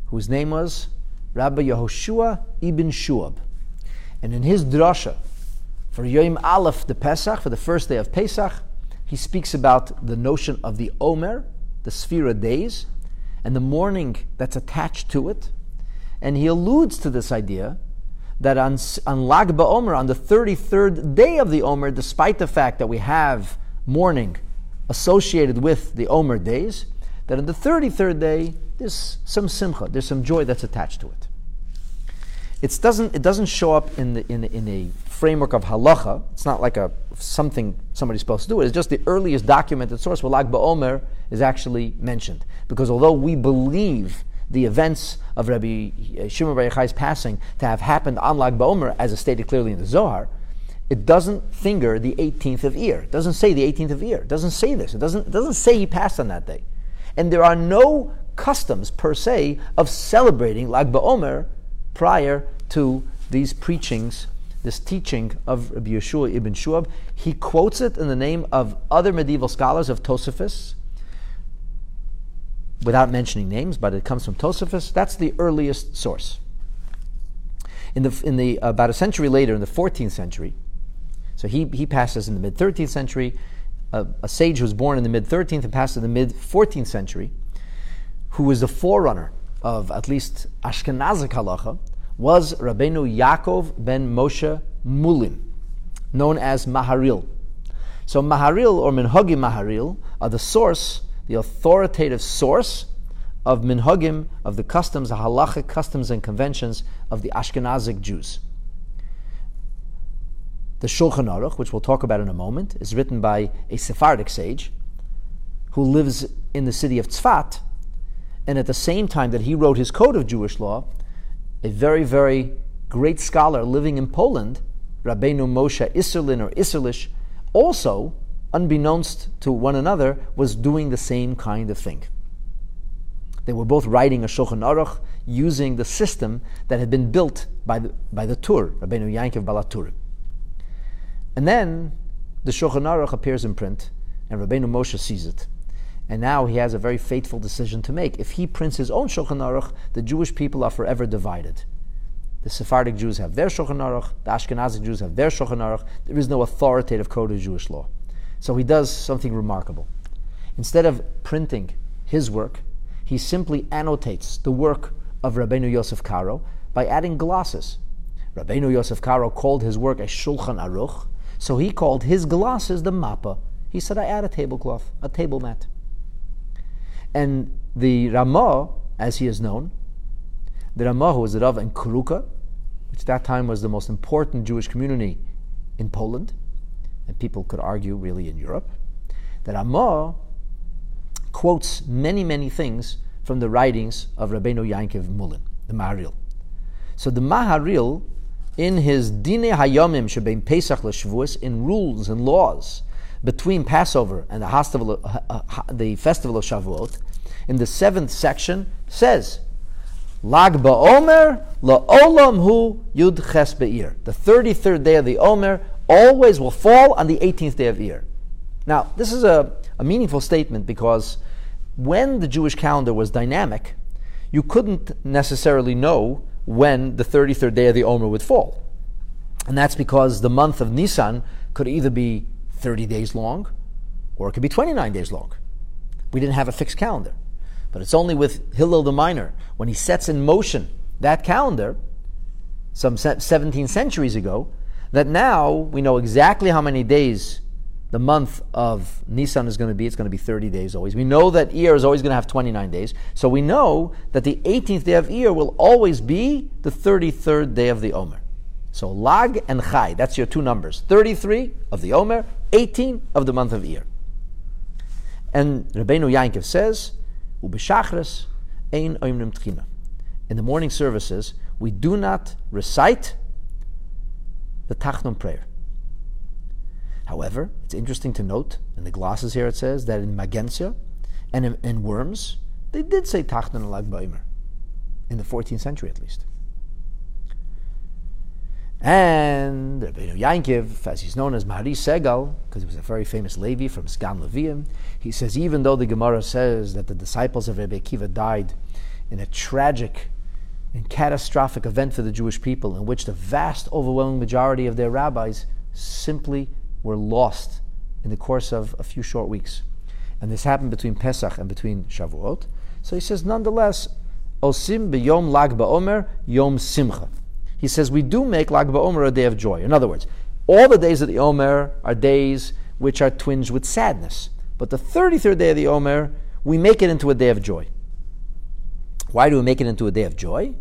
whose name was Rabbi Yehoshua ibn Shuab. And in his drasha for Yom Aleph, the Pesach, for the first day of Pesach, he speaks about the notion of the Omer, the Sphira days, and the mourning that's attached to it. And he alludes to this idea that on, on Lag BaOmer, on the 33rd day of the Omer, despite the fact that we have mourning associated with the Omer days, that on the 33rd day, there's some simcha, there's some joy that's attached to it. It doesn't, it doesn't show up in, the, in, in a framework of halacha. It's not like a something somebody's supposed to do. It's just the earliest documented source where Lag BaOmer is actually mentioned. Because although we believe the events of Rabbi uh, Shimon Bar Yochai's passing to have happened on Lag BaOmer, as is stated clearly in the Zohar, it doesn't finger the 18th of Iyar. It doesn't say the 18th of Iyar. It doesn't say this. It doesn't, it doesn't say he passed on that day. And there are no customs per se of celebrating Lag BaOmer prior to these preachings, this teaching of Rabbi Yeshua ibn Shuab. He quotes it in the name of other medieval scholars of Tosafos, without mentioning names, but it comes from Tosafos. That's the earliest source. In the, in the uh, about a century later, in the 14th century, so he, he passes in the mid 13th century. a sage who was born in the mid 13th and passed in the mid 14th century, who was the forerunner of at least Ashkenazic halacha, was Rabbeinu Yaakov ben Moshe Mulin, known as Maharil. So Maharil or Minhagi Maharil are the source the authoritative source of minhagim, of the customs, the halachic customs and conventions of the Ashkenazic Jews. The Shulchan Aruch, which we'll talk about in a moment, is written by a Sephardic sage who lives in the city of Tzfat, and at the same time that he wrote his code of Jewish law, a very, very great scholar living in Poland, Rabbeinu Moshe Isserlin or Isserlish, also unbeknownst to one another, was doing the same kind of thing. They were both writing a Shulchan Aruch using the system that had been built by the, by the Tur, Rabbeinu Yankov Baal HaTur. And then the Shulchan Aruch appears in print, and Rabbeinu Moshe sees it. And now he has a very fateful decision to make. If he prints his own Shulchan Aruch, the Jewish people are forever divided. The Sephardic Jews have their Shulchan Aruch, the Ashkenazi Jews have their Shulchan Aruch. There is no authoritative code of Jewish law. So he does something remarkable. Instead of printing his work, he simply annotates the work of Rabbeinu Yosef Karo by adding glosses. Rabbeinu Yosef Karo called his work a Shulchan Aruch, so he called his glosses the Mappa. He said, I add a tablecloth, a table mat. And the Ramah, as he is known, the Ramah who was the Rav in Kuruka, which at that time was the most important Jewish community in Poland, and people could argue really in Europe, the Ramah quotes many, many things from the writings of Rabbeinu Yankiv Mulin, the Maharil. So the Maharil, in his Dine Hayomim Shebein Pesach LeShavuos, in rules and laws between Passover and the, festival, uh, uh, the festival of Shavuot, in the seventh section, says, Lag Ba'omer La'olam Hu Yud Ches Be'ir. The 33rd day of the Omer always will fall on the 18th day of Iyar. Now, this is a, a meaningful statement because when the Jewish calendar was dynamic, you couldn't necessarily know when the 33rd day of the Omer would fall. And that's because the month of Nisan could either be 30 days long or it could be 29 days long. We didn't have a fixed calendar. But it's only with Hillel the Minor, when he sets in motion that calendar, some 17 centuries ago, that now we know exactly how many days the month of Nisan is going to be. It's going to be 30 days always. We know that Iyar is always going to have 29 days. So we know that the 18th day of Iyar will always be the 33rd day of the Omer. So Lag and Chai, that's your two numbers. 33 of the Omer, 18 of the month of Iyar. And Rabbeinu Yankiv says, Ubishachres ein oimnim tchina. In the morning services, we do not recite the Tachnun prayer. However, it's interesting to note in the glosses here it says that in Magensia and in, in Worms, they did say Tachnun Lag Baimer, in the 14th century at least. And Rabbeinu Yankiv, as he's known as Mahari Segal, because he was a very famous Levi from Sgan Levium, he says even though the Gemara says that the disciples of Rebbe Akiva died in a tragic and catastrophic event for the Jewish people, in which the vast, overwhelming majority of their rabbis simply were lost in the course of a few short weeks. And this happened between Pesach and between Shavuot. So he says, nonetheless, Osim b'yom lag ba'omer yom simcha. He says, we do make lag ba'omer a day of joy. In other words, all the days of the Omer are days which are twinged with sadness. But the 33rd day of the Omer, we make it into a day of joy. Why do we make it into a day of joy?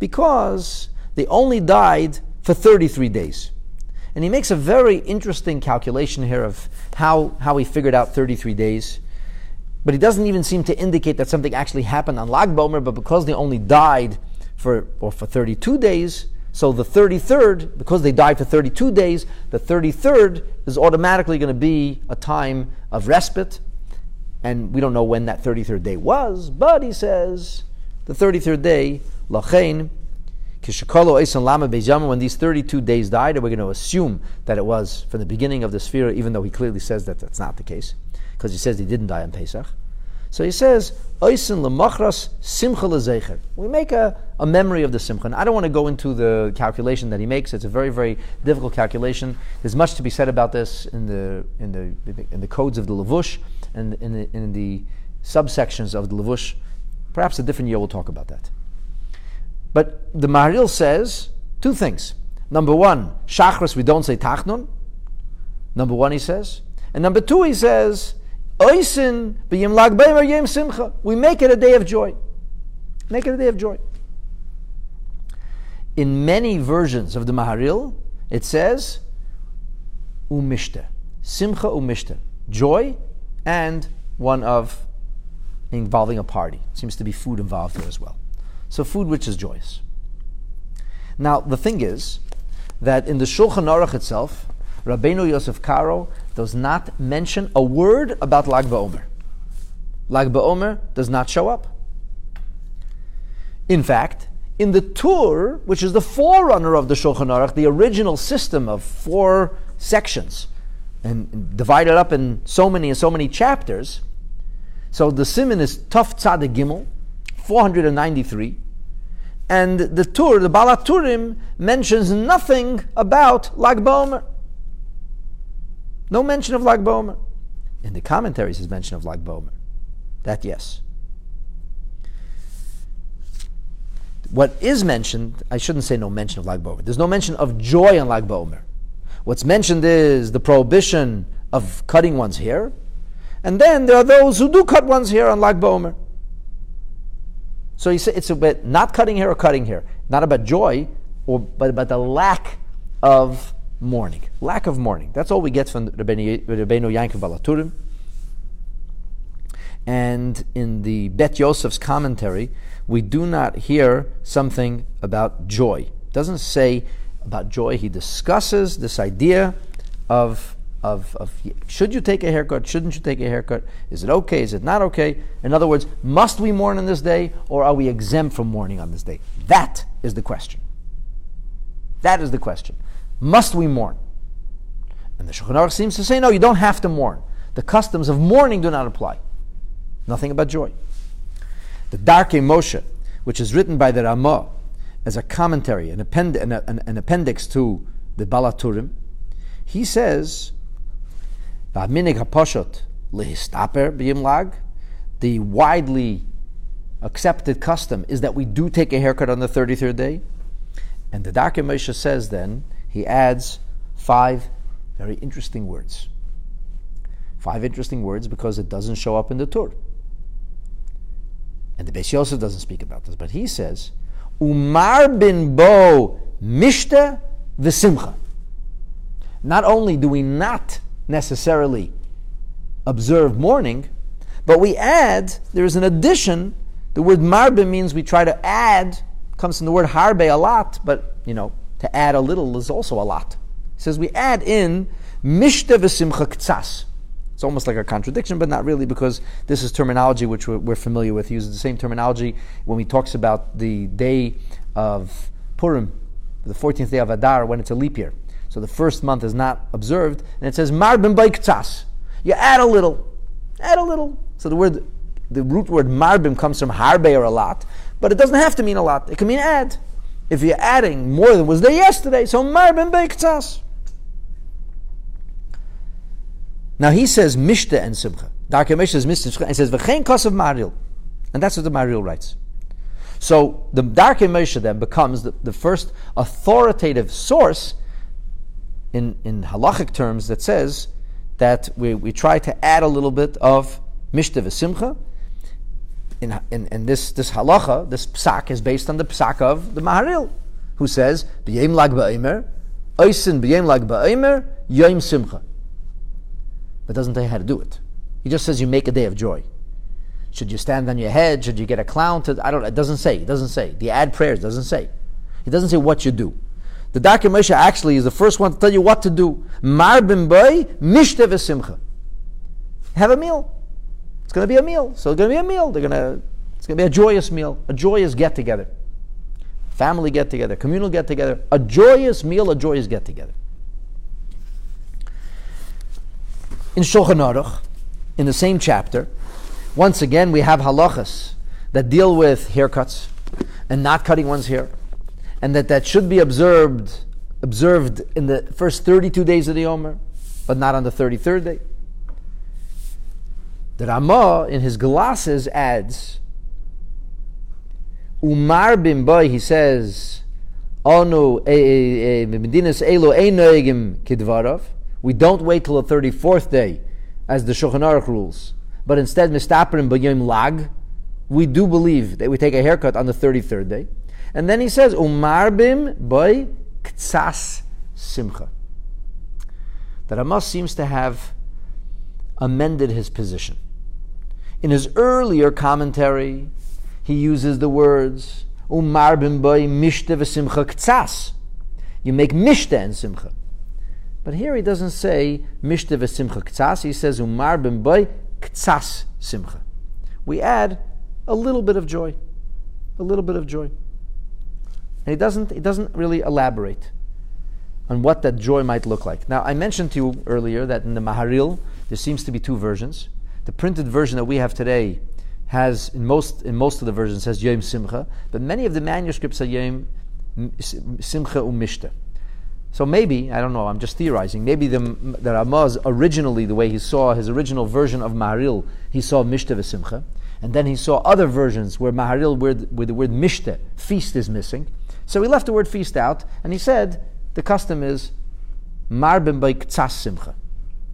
Because they only died for 33 days. And he makes a very interesting calculation here of how, how he figured out 33 days. But he doesn't even seem to indicate that something actually happened on Lag BaOmer, but because they only died for, or for 32 days, so the 33rd, because they died for 32 days, the 33rd is automatically going to be a time of respite. And we don't know when that 33rd day was, but he says the 33rd day, Lachain, when these 32 days died, and we're going to assume that it was from the beginning of the Sphira, even though he clearly says that that's not the case, because he says he didn't die on Pesach. So he says, Oisin lemachras simcha lezecher. We make a, a memory of the simcha. And I don't want to go into the calculation that he makes. It's a very, very difficult calculation. There's much to be said about this in the in the in the codes of the Lavush and in the, in the subsections of the Lavush. Perhaps a different year we'll talk about that. But the Maharil says two things. Number one, Shachris, we don't say Tachnun. Number one, he says. And number two, he says, Oisin b'yim lag yem simcha. We make it a day of joy. Make it a day of joy. In many versions of the Maharil, it says, umishta. Simcha umishta. Joy and one of involving a party. Seems to be food involved there as well. So food which is joyous. Now the thing is that in the Shulchan Aruch itself, Rabbeinu Yosef Karo does not mention a word about Lag BaOmer. Lag BaOmer does not show up. In fact, in the Tur, which is the forerunner of the Shulchan Aruch, the original system of four sections, and divided up in so many and so many chapters. So the Simon is Tuf Tzadik Gimel, 493. And the Tur, the Baal HaTurim, mentions nothing about Lag BaOmer. No mention of Lag BaOmer. In the commentaries, is mention of Lag BaOmer. That yes. What is mentioned, I shouldn't say no mention of Lag BaOmer. There's no mention of joy on Lag BaOmer. What's mentioned is the prohibition of cutting one's hair, and then there are those who do cut one's hair on Lag BaOmer. So it's about not cutting hair or cutting hair, not about joy, or but about the lack of mourning. Lack of mourning. That's all we get from Rabbeinu Yankov Baal HaTurim. And in the Bet Yosef's commentary, we do not hear something about joy. It doesn't say about joy. He discusses this idea of, of, of should you take a haircut, shouldn't you take a haircut? Is it okay, is it not okay? In other words, must we mourn on this day or are we exempt from mourning on this day? That is the question. That is the question. Must we mourn? And the Shulchan Aruch seems to say, no, you don't have to mourn. The customs of mourning do not apply. Nothing about joy. The Darkei Moshe, which is written by the Ramah as a commentary, an, append- an, an, an appendix to the Baal HaTurim, he says, the widely accepted custom is that we do take a haircut on the 33rd day. And the Darkei Moshe says then, he adds five very interesting words. Five interesting words because it doesn't show up in the Torah. And the Beis Yosef doesn't speak about this, but he says, Umar bin bo mishte v'simcha. Not only do we not necessarily observe mourning, but we add, there is an addition. The word marbe means we try to add, comes from the word harbe a lot, but you know, to add a little is also a lot. He says we add in mishte v'simcha. It's almost like a contradiction, but not really, because this is terminology which we're, we're familiar with. He uses the same terminology when he talks about the day of Purim, the 14th day of Adar, when it's a leap year. So the first month is not observed, and it says marbim baiktsas. You add a little, add a little. So the word, the root word marbim comes from harbe or a lot, but it doesn't have to mean a lot. It can mean add. If you're adding more than was there yesterday, so marbim baiktsas. Now he says Mishta and Simcha. Darkei Moshe is Mishta and says V'chein Kosav Maharil. And that's what the Maharil writes. So the Darkei Moshe then becomes the, the, first authoritative source in, in halachic terms that says that we, we try to add a little bit of Mishta v'Simcha. In, in, in this, this halacha, this psak is based on the psak of the Maharil, who says, B'yem lag ba'emer, oisin b'yem lag ba'emer, yom simcha but doesn't tell you how to do it. He just says you make a day of joy. Should you stand on your head? Should you get a clown to? I don't. It doesn't say. It doesn't say. The ad prayers doesn't say. It doesn't say what you do. The Darkei Moshe actually is the first one to tell you what to do. Mar bin boy mishte v'simcha. Have a meal. It's going to be a meal. So it's going to be a meal. They're going to. It's going to be a joyous meal, a joyous get together, family get together, communal get together, a joyous meal, a joyous get together. in Shulchan Aruch, in the same chapter, once again we have halachas that deal with haircuts and not cutting one's hair, and that that should be observed observed in the first 32 days of the Omer, but not on the 33rd day. The Ramah in his glasses adds, Umar bin boy, he says, Onu eh, eh, eh, medinas elo einoegim kidvarov. We don't wait till the 34th day, as the Shulchan Aruch rules, but instead, mistaperim b'yom lag, we do believe that we take a haircut on the 33rd day. And then he says, umarbim boy ktsas simcha. The Ramah seems to have amended his position. In his earlier commentary, he uses the words, umarbim boy mishte v'simcha ktsas. You make mishte and simcha. But here he doesn't say mishte v'simcha ktsas. He says umar ben boy ktsas simcha. We add a little bit of joy, a little bit of joy, and he doesn't. He doesn't really elaborate on what that joy might look like. Now I mentioned to you earlier that in the Maharil there seems to be two versions. The printed version that we have today has in most in most of the versions says Yom Simcha, but many of the manuscripts are Yom Simcha Umishta. So maybe, I don't know, I'm just theorizing, maybe the, the Ramah originally, the way he saw his original version of Maharil, he saw Mishta v'simcha, and then he saw other versions where Maharil, where, where the word Mishta, feast, is missing. So he left the word feast out, and he said the custom is Marbim by Ktsas Simcha.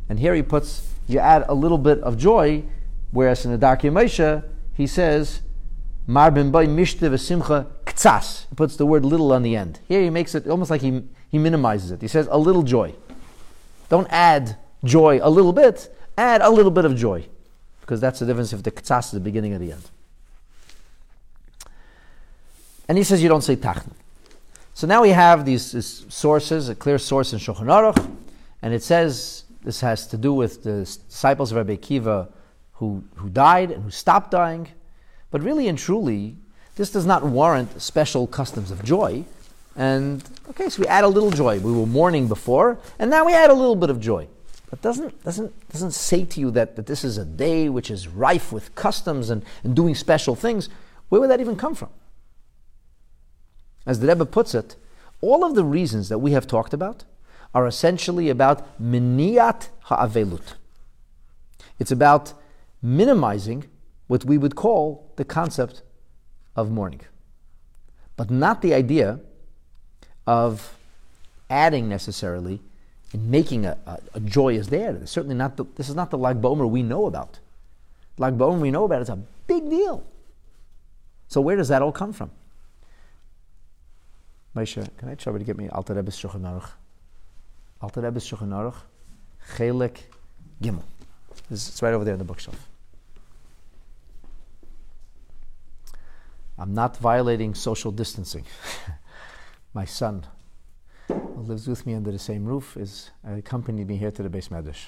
And here he puts, you add a little bit of joy, whereas in the Darkei Moshe, he says, Marbim by Mishta v'simcha Ktsas. He puts the word little on the end. Here he makes it almost like he he minimizes it. He says a little joy. Don't add joy a little bit, add a little bit of joy. because that's the difference if the ktsas is the beginning or the end. And he says you don't say tachna. So now we have these, these, sources, a clear source in Shulchan Aruch, and it says this has to do with the disciples of Rabbi Akiva who, who died and who stopped dying. But really and truly, this does not warrant special customs of joy. And okay, so we add a little joy. We were mourning before, and now we add a little bit of joy. But doesn't doesn't doesn't say to you that, that this is a day which is rife with customs and, and doing special things. Where would that even come from? As the Rebbe puts it, all of the reasons that we have talked about are essentially about miniat ha'avelut. It's about minimizing what we would call the concept of mourning, but not the idea of adding necessarily and making a, a, a. It's certainly not the, this is not the Lag BaOmer we know about. Lag BaOmer we know about is a big deal. So where does that all come from? Moshe, can I try to get me Alter Rebbe's Shulchan Aruch? Alter Rebbe's Shulchan Aruch, Chelik Gimel. It's right over there in the bookshelf. I'm not violating social distancing. My son, who lives with me under the same roof, is accompanied me here to the beis medrash.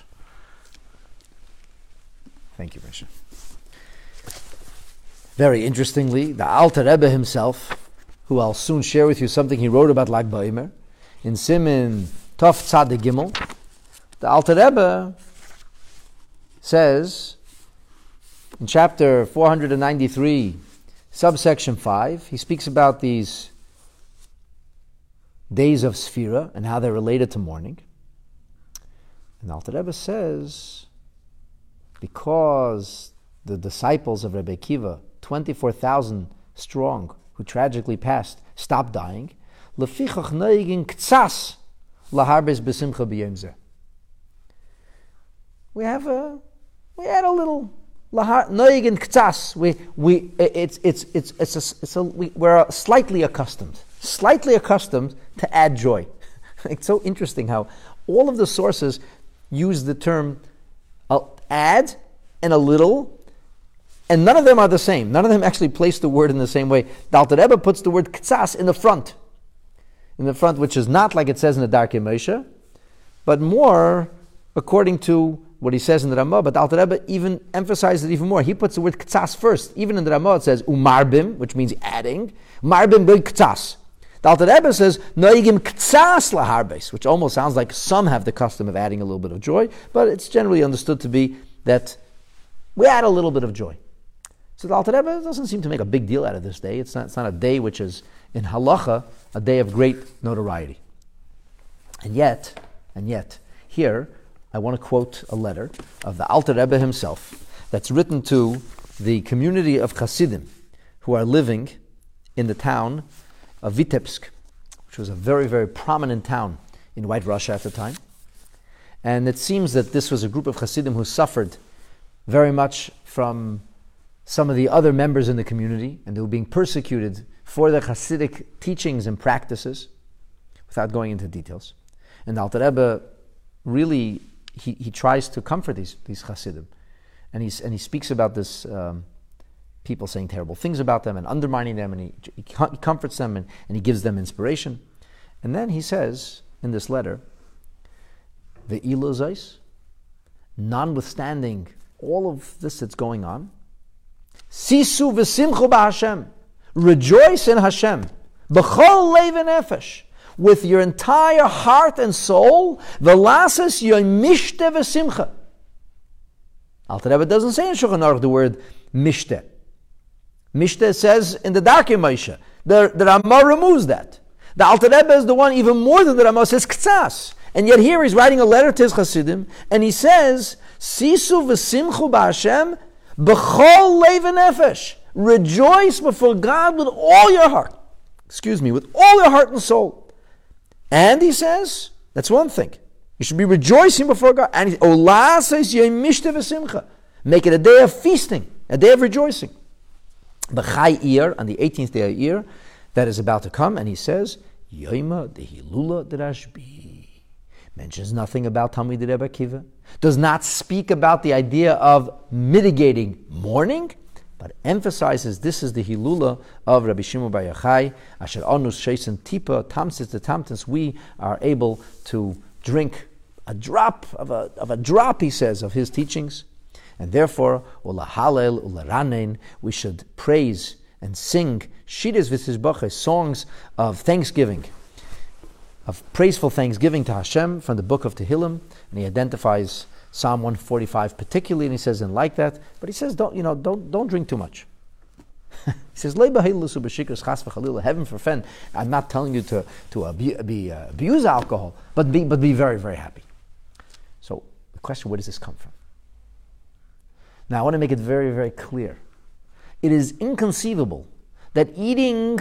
Thank you, Moshe. Very interestingly, the Alter Rebbe himself, who I'll soon share with you something he wrote about Lag BaOmer, in Simin Tov Tzad Gimel, the Alter Rebbe says in chapter 493, subsection 5, he speaks about these days of Sphira and how they're related to mourning. And the Alter Rebbe says, because the disciples of Rebbe Kiva, 24,000 strong, who tragically passed, stopped dying. We have a, we had a little. We, we, it's, it's, it's, it's a, it's a, we, we're slightly accustomed slightly accustomed to add joy. it's so interesting how all of the sources use the term uh, add and a little, and none of them are the same. None of them actually place the word in the same way. The Rebbe puts the word ktsas in the front, in the front, which is not like it says in the Darkei Moshe, but more according to what he says in the Ramah, but Alter Rebbe even emphasizes it even more. He puts the word ktsas first. Even in the Ramah it says umarbim, which means adding. Marbim bil ktsas. The Rebbe says, Noigim ktsas laharbes, which almost sounds like some have the custom of adding a little bit of joy, but it's generally understood to be that we add a little bit of joy. So the Alter Rebbe doesn't seem to make a big deal out of this day. It's not, it's not a day which is, in halacha, a day of great notoriety. And yet, and yet, here, I want to quote a letter of the Alter Rebbe himself that's written to the community of Hasidim who are living in the town of Vitebsk, which was a very, very prominent town in White Russia at the time. And it seems that this was a group of Hasidim who suffered very much from some of the other members in the community, and they were being persecuted for their Hasidic teachings and practices, without going into details. And Alter Rebbe really he, he tries to comfort these these Hasidim, and he's and he speaks about this. Um, people saying terrible things about them and undermining them, and he, he comforts them and, and he gives them inspiration. And then he says in this letter, the ilozais, notwithstanding all of this that's going on, sisu v'simchu b'Hashem, rejoice in Hashem, b'chol leiv nefesh, with your entire heart and soul, v'lasis yoimishte v'simcha. Alter Rebbe doesn't say in Shulchan Aruch the word mishte. Mishnah says in the Darkei Moshe. The, the Ramah removes that. The Alter Rebbe is the one even more than the Ramah says ktsas. And yet here he's writing a letter to his Hasidim, and he says, Sisu v'simchu ba'Hashem b'chol leiv nefesh. Rejoice before God with all your heart. Excuse me, with all your heart and soul. And he says, that's one thing. You should be rejoicing before God. And he, Ola says, Make it a day of feasting, a day of rejoicing the Chai Ir, on the 18th day of Ir, that is about to come, and he says, Yoima de Hilula de Rashbi. Mentions nothing about Talmud Rebbe Kiva, does not speak about the idea of mitigating mourning, but emphasizes this is the Hilula of Rabbi Shimon Bar Yochai, Asher Onus Sheisen Tipa, Tamsis the Tamtis, we are able to drink a drop of a, of a drop, he says, of his teachings. And therefore, Ula Halel, Ula Ranen, we should praise and sing Shidas V'Tizbache, songs of thanksgiving, of praiseful thanksgiving to Hashem from the book of Tehillim. And he identifies Psalm 145 particularly, and he says, and like that, but he says, don't, you know, don't, don't drink too much. he says, heaven for fen. I'm not telling you to, to abu- be, uh, abuse alcohol, but be, but be very, very happy. So the question, where does this come from? Now I want to make it very, very clear. It is inconceivable that eating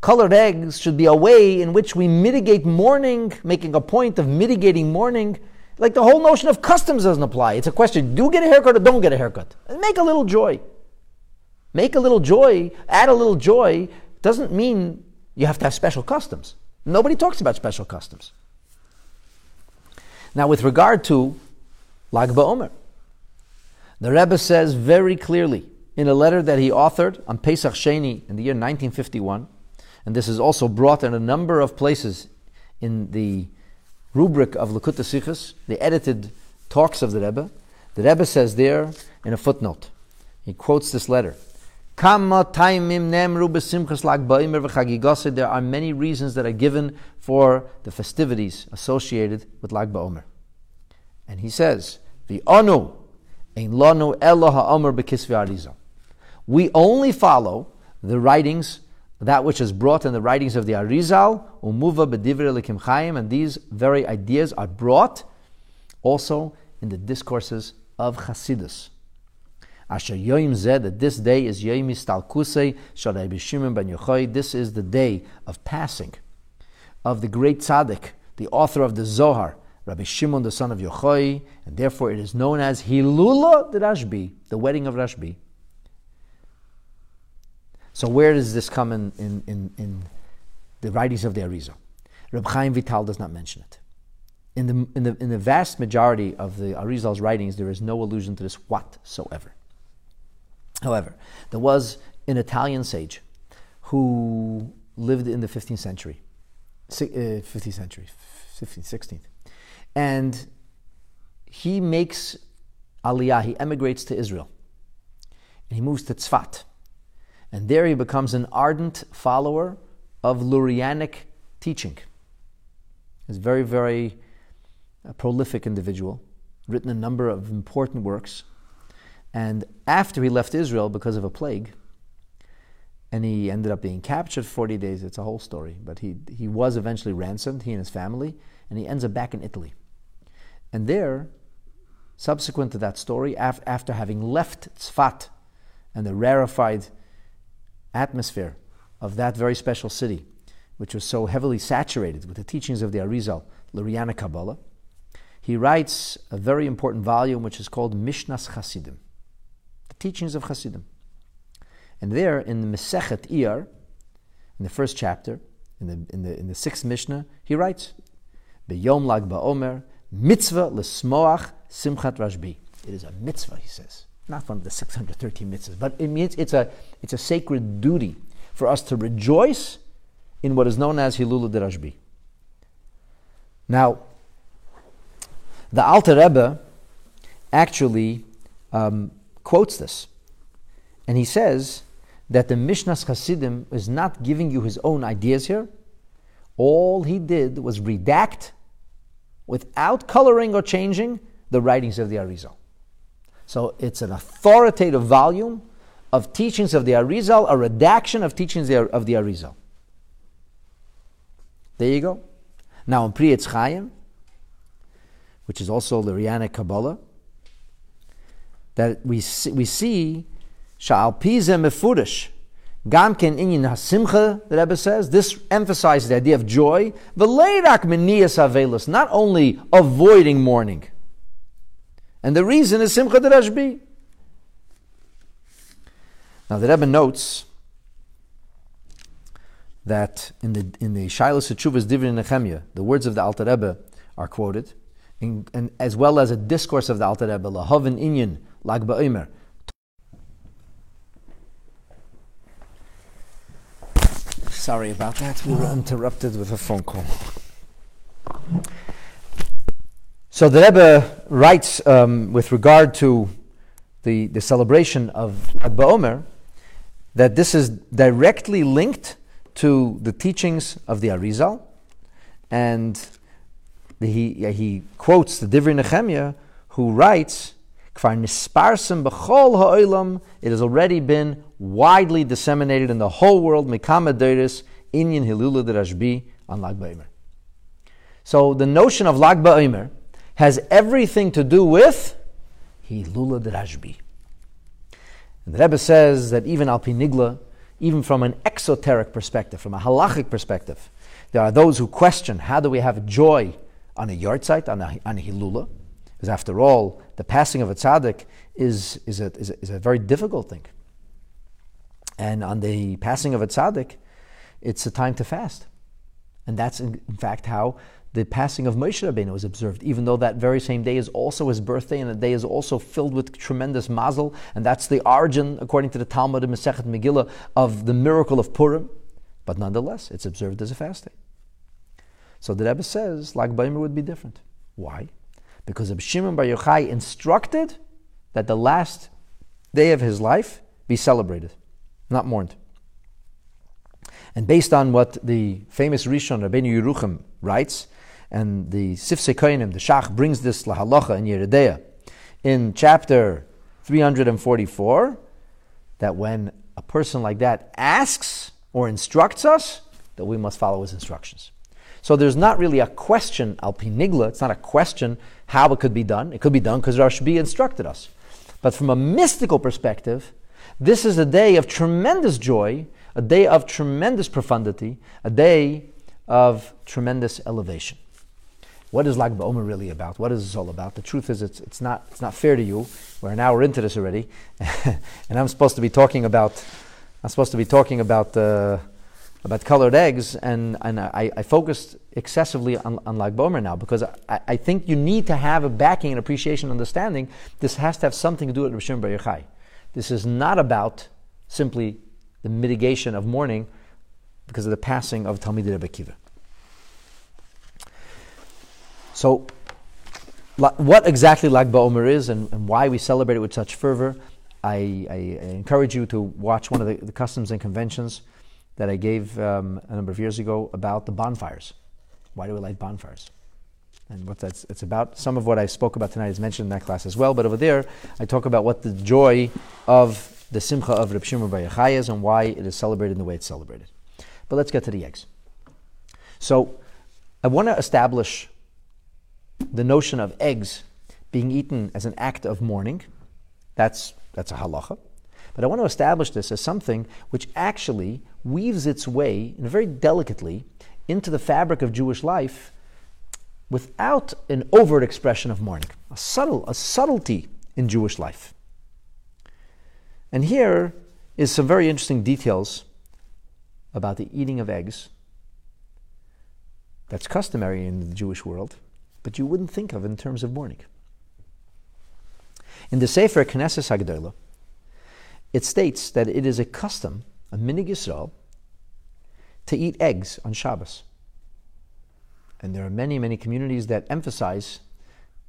colored eggs should be a way in which we mitigate mourning, making a point of mitigating mourning like the whole notion of customs doesn't apply. It's a question do get a haircut or don't get a haircut? Make a little joy. Make a little joy, add a little joy, doesn't mean you have to have special customs. Nobody talks about special customs. Now, with regard to Lag BaOmer, the Rebbe says very clearly in a letter that he authored on Pesach Sheni in the year 1951, and this is also brought in a number of places in the rubric of Likkutei Sichos, the edited talks of the Rebbe, the Rebbe says there in a footnote, he quotes this letter. There are many reasons that are given for the festivities associated with Lag BaOmer. And he says, the anu ein lanu We only follow the writings that which is brought in the writings of the Arizal, Umuva Bedivre Likim Chaim, and these very ideas are brought also in the discourses of Chasidus. Asher Yoim Zed, that this day is Yoim Istalkusei Shadai Bishimim Ben Yochai. This is the day of passing of the great tzaddik, the author of the Zohar, Rabbi Shimon, the son of Yochai, and therefore it is known as Hilula the Rashbi, the wedding of Rashbi. So where does this come in, in, in, in the writings of the Arizal? Reb Chaim Vital does not mention it. In the, in, the, in the vast majority of the Arizal's writings, there is no allusion to this whatsoever. However, there was an Italian sage who lived in the 15th century, 15th uh, century, 15th, 16th, and he makes aliyah, he emigrates to Israel, and he moves to Tzfat. And there he becomes an ardent follower of Lurianic teaching. He's a very, very uh, prolific individual, written a number of important works. And after he left Israel because of a plague, and he ended up being captured 40 days, it's a whole story, but he, he was eventually ransomed, he and his family, and he ends up back in Italy. And there, subsequent to that story, af- after having left Tzfat and the rarefied atmosphere of that very special city, which was so heavily saturated with the teachings of the Arizal, Lurianic Kabbalah, he writes a very important volume which is called Mishnas Chasidim, the teachings of Chasidim. And there, in the Mesechet Iyar, in the first chapter, in the, in the, in the sixth Mishnah, he writes, Beyom Lag Ba'omer, mitzvah lesmoach simchat Rashbi. It is a mitzvah, he says, not one of the 613 mitzvahs, but it means it's a, it's a sacred duty for us to rejoice in what is known as Hilula de Rashbi. Now, the Alter Rebbe actually um, quotes this, and he says that the Mishnas Hasidim is not giving you his own ideas here. All he did was redact, without coloring or changing, the writings of the Arizal. So it's an authoritative volume of teachings of the Arizal, a redaction of teachings of the Arizal. There you go. Now in Pri Etz Chaim, which is also Lurianic Kabbalah, that we see, we see Sha'al Pizeh Mefurish, Gamken Inyan Hasimcha, the Rebbe says, this emphasizes the idea of joy. V'leirak Meniyas Avelus, not only avoiding mourning, and the reason is Simcha de Rashbi. Now the Rebbe notes that in the in the Shilas Teshuvas Divin Nehemiah, the words of the Alter Rebbe are quoted, in, and as well as a discourse of the Alter Rebbe, Lahavin Inyan, Lag BaOmer. Sorry about that. We were interrupted with a phone call. So the Rebbe writes um, with regard to the, the celebration of Lag BaOmer that this is directly linked to the teachings of the Arizal, and he, he quotes the Divrei Nehemiah, who writes, it has already been widely disseminated in the whole world, Mikama Inyan Hilula Rashbi on Lag BaOmer. So the notion of Lag BaOmer has everything to do with Hilula Rashbi. And the Rebbe says that even Al Nigla, even from an exoteric perspective, from a halachic perspective, there are those who question how do we have joy on a yahrzeit, on a, on a Hilula? Because after all, the passing of a tzaddik is, is, a, is, a, is a very difficult thing. And on the passing of a tzaddik, it's a time to fast. And that's in, in fact how the passing of Moshe Rabbeinu was observed, even though that very same day is also his birthday, and the day is also filled with tremendous mazel, and that's the origin, according to the Talmud of Masechet Megillah, of the miracle of Purim. But nonetheless, it's observed as a fast day. So the Rebbe says Lag BaOmer would be different. Why? Because Reb Shimon Bar Yochai instructed that the last day of his life be celebrated, not mourned. And based on what the famous Rishon Rabbeinu Yerucham writes, and the Sifsei Koinim, the Shach, brings this lahalacha in Yoreh in chapter 344 that when a person like that asks or instructs us, that we must follow his instructions. So there's not really a question, al pinigla, it's not a question how it could be done. It could be done because Rashbi instructed us. But from a mystical perspective, this is a day of tremendous joy, a day of tremendous profundity, a day of tremendous elevation. What is Lag BaOmer really about? What is this all about? The truth is, it's, it's, not, it's not fair to you. We're an hour into this already, and I'm supposed to be talking about, I'm supposed to be talking about, uh, about colored eggs, and, and I, I focused excessively on, on Lag BaOmer now because I, I think you need to have a backing and appreciation, and understanding. This has to have something to do with Rishon Bar Yochai. This is not about simply the mitigation of mourning because of the passing of Talmidei Rebbe Kiva. So, what exactly Lag BaOmer is and, and, why we celebrate it with such fervor, I, I, encourage you to watch one of the, the, customs and conventions that I gave um, a number of years ago about the bonfires. Why do we light bonfires? And what that's it's about. Some of what I spoke about tonight is mentioned in that class as well, but over there I talk about what the joy of the simcha of Reb Shimon Bar Yochai is and why it is celebrated in the way it's celebrated. But let's get to the eggs. So I want to establish the notion of eggs being eaten as an act of mourning. That's, that's a halacha. But I want to establish this as something which actually weaves its way, in very delicately, into the fabric of Jewish life without an overt expression of mourning. A subtle, a subtlety in Jewish life. And here is some very interesting details about the eating of eggs that's customary in the Jewish world but you wouldn't think of in terms of mourning. In the Sefer Knesset Hagdolah, it states that it is a custom, a minhag Yisrael, to eat eggs on Shabbos. And there are many, many communities that emphasize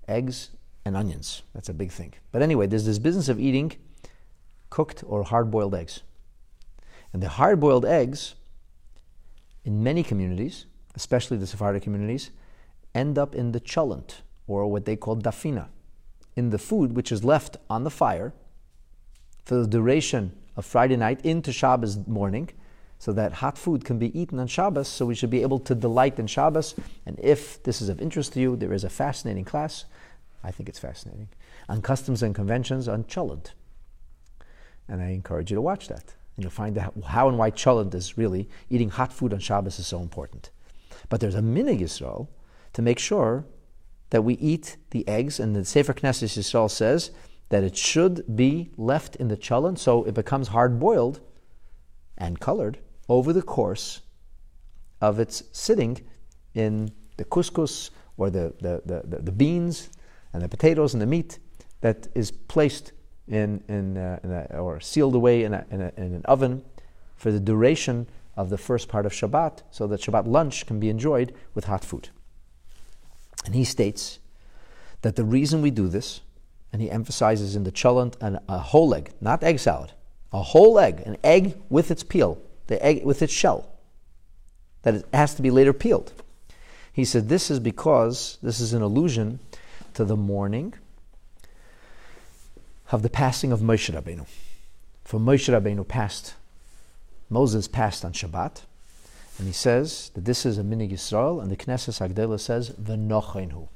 eggs and onions. That's a big thing. But anyway, there's this business of eating cooked or hard boiled eggs. And the hard boiled eggs, in many communities, especially the Sephardic communities, end up in the cholent, or what they call dafina, in the food which is left on the fire for the duration of Friday night into Shabbos morning, so that hot food can be eaten on Shabbos, so we should be able to delight in Shabbos. And if this is of interest to you, there is a fascinating class, I think it's fascinating, on customs and conventions on cholent. And I encourage you to watch that. And you'll find out how and why cholent is really, eating hot food on Shabbos is so important. But there's a minhag Yisrael to make sure that we eat the eggs. And the Sefer Knesset Yisrael says that it should be left in the cholent so it becomes hard boiled and colored over the course of its sitting in the couscous or the, the, the, the, beans and the potatoes and the meat that is placed in, in, uh, in a, or sealed away in, a, in, a, in an oven for the duration of the first part of Shabbat, so that Shabbat lunch can be enjoyed with hot food. And he states that the reason we do this, and he emphasizes in the cholent and a whole egg, not egg salad, a whole egg, an egg with its peel, the egg with its shell, that it has to be later peeled. He said this is because this is an allusion to the mourning of the passing of Moshe Rabbeinu. For Moshe Rabbeinu passed, Moses passed on Shabbat, and he says that this is a minhag Yisrael, and the Knesset Hagdela says v'nochainu.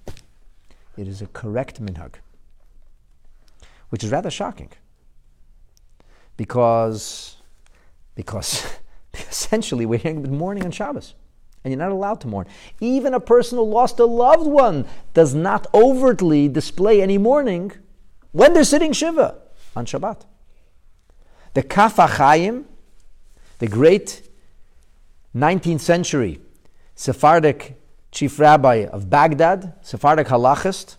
It is a correct minhag, which is rather shocking, because because essentially we're hearing mourning on Shabbos and you're not allowed to mourn. Even a person who lost a loved one does not overtly display any mourning when they're sitting Shiva on Shabbat. The Kaf HaChaim, the great 19th century Sephardic chief rabbi of Baghdad, Sephardic halachist,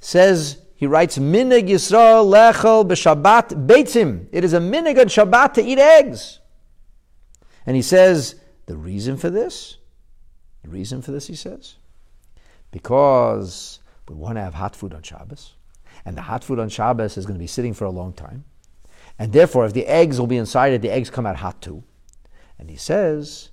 says, he writes, Minhag Yisrael lechel b'Shabbat beitzim. It is a minhag on Shabbat to eat eggs. And he says, the reason for this the reason for this, he says, because we want to have hot food on Shabbos, and the hot food on Shabbos is going to be sitting for a long time, and therefore, if the eggs will be inside it, the eggs come out hot too. And he says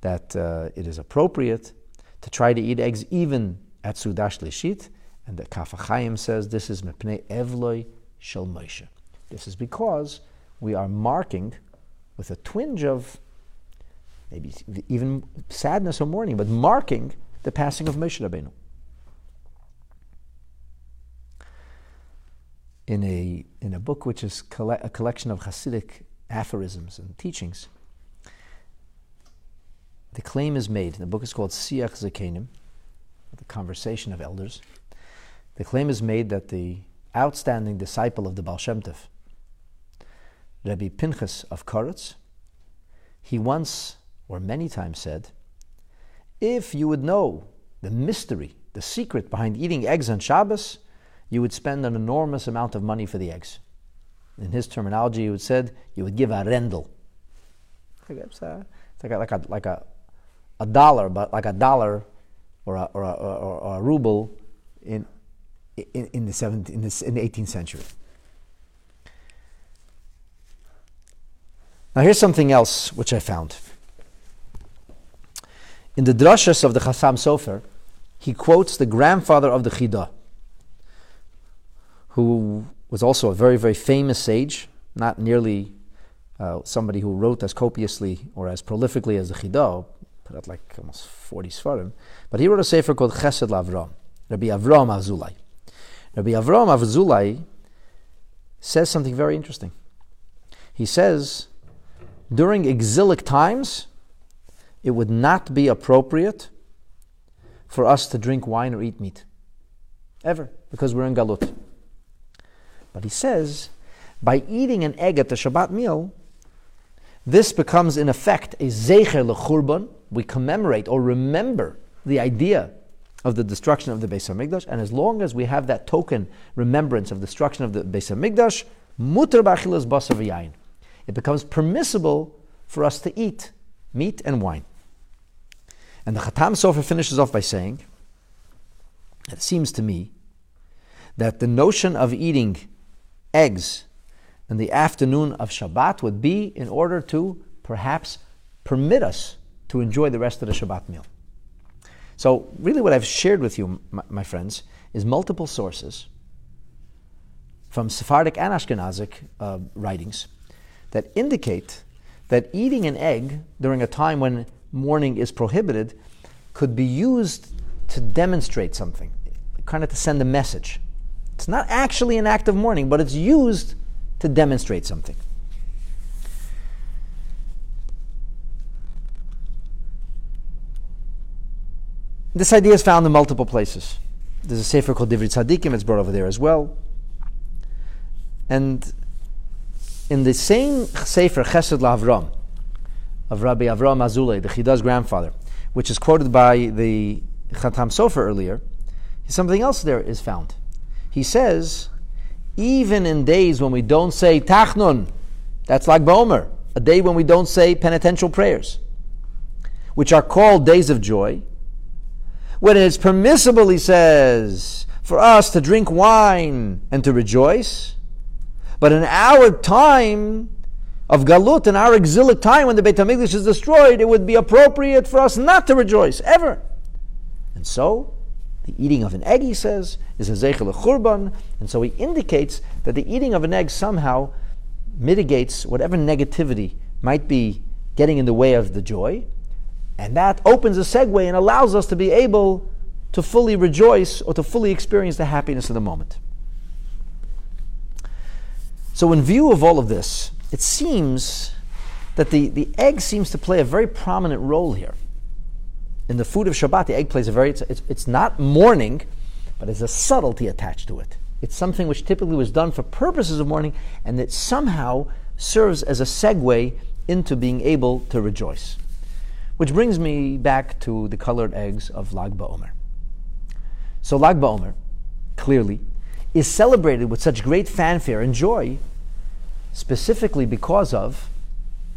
that uh, it is appropriate to try to eat eggs even at Seudas Shlishit, and the Kaf HaChaim says this is Mepnei Evloi Shel Moshe. This is because we are marking with a twinge of maybe even sadness or mourning, but marking the passing of Moshe Rabbeinu. In a, in a book which is coll- a collection of Hasidic aphorisms and teachings, the claim is made, the book is called Siach Zakenim, the conversation of elders. The claim is made that the outstanding disciple of the Baal Shem Tov, Rabbi Pinchas of Koretz, he once or many times said, if you would know the mystery, the secret behind eating eggs on Shabbos, you would spend an enormous amount of money for the eggs. In his terminology, he would said you would give a rendel. It's like a, like a, like a, a dollar, but like a dollar or a, or a, or, or a ruble in, in, in, the 17, in, the, in the 18th century. Now, here's something else which I found. In the drashas of the Chassam Sofer, he quotes the grandfather of the Chida, who was also a very, very famous sage, not nearly uh, somebody who wrote as copiously or as prolifically as the Chida, out like almost 40 Sfarim, but he wrote a sefer called Chesed Lavram, Rabbi Avram Azulai. Rabbi Avram Azulai says something very interesting. He says, during exilic times, it would not be appropriate for us to drink wine or eat meat. Ever, because we're in Galut. But he says, by eating an egg at the Shabbat meal, this becomes in effect a Zecher lechurban. We commemorate or remember the idea of the destruction of the Beis Hamikdash, and as long as we have that token remembrance of destruction of the Beis Hamikdash, muter b'achilas basar It becomes permissible for us to eat meat and wine. And the Khatam Sofer finishes off by saying, it seems to me that the notion of eating eggs in the afternoon of Shabbat would be in order to perhaps permit us to enjoy the rest of the Shabbat meal. So, really, what I've shared with you, my, my friends, is multiple sources from Sephardic and Ashkenazic uh, writings that indicate that eating an egg during a time when mourning is prohibited could be used to demonstrate something, kind of to send a message. It's not actually an act of mourning, but it's used to demonstrate something. This idea is found in multiple places. There's a sefer called Divrei Tzadikim, it's brought over there as well. And in the same Sefer Chesed LaAvram of Rabbi Avram Azulai, the Chida's grandfather, which is quoted by the Chatam Sofer earlier, something else there is found. He says, even in days when we don't say Tachnun, that's Lag BaOmer, a day when we don't say penitential prayers, which are called days of joy, when it is permissible, he says, for us to drink wine and to rejoice, but in our time of Galut, in our exilic time when the Beit HaMikdash is destroyed, it would be appropriate for us not to rejoice, ever. And so, the eating of an egg, he says, is a zecher lechurban, and so he indicates that the eating of an egg somehow mitigates whatever negativity might be getting in the way of the joy, and that opens a segue and allows us to be able to fully rejoice or to fully experience the happiness of the moment. So, in view of all of this, it seems that the, the egg seems to play a very prominent role here in the food of Shabbat, the egg plays a very, it's, it's, it's not mourning, but there's a subtlety attached to it. It's something which typically was done for purposes of mourning, and that somehow serves as a segue into being able to rejoice. Which brings me back to the colored eggs of Lag BaOmer. So Lag BaOmer, clearly, is celebrated with such great fanfare and joy, specifically because of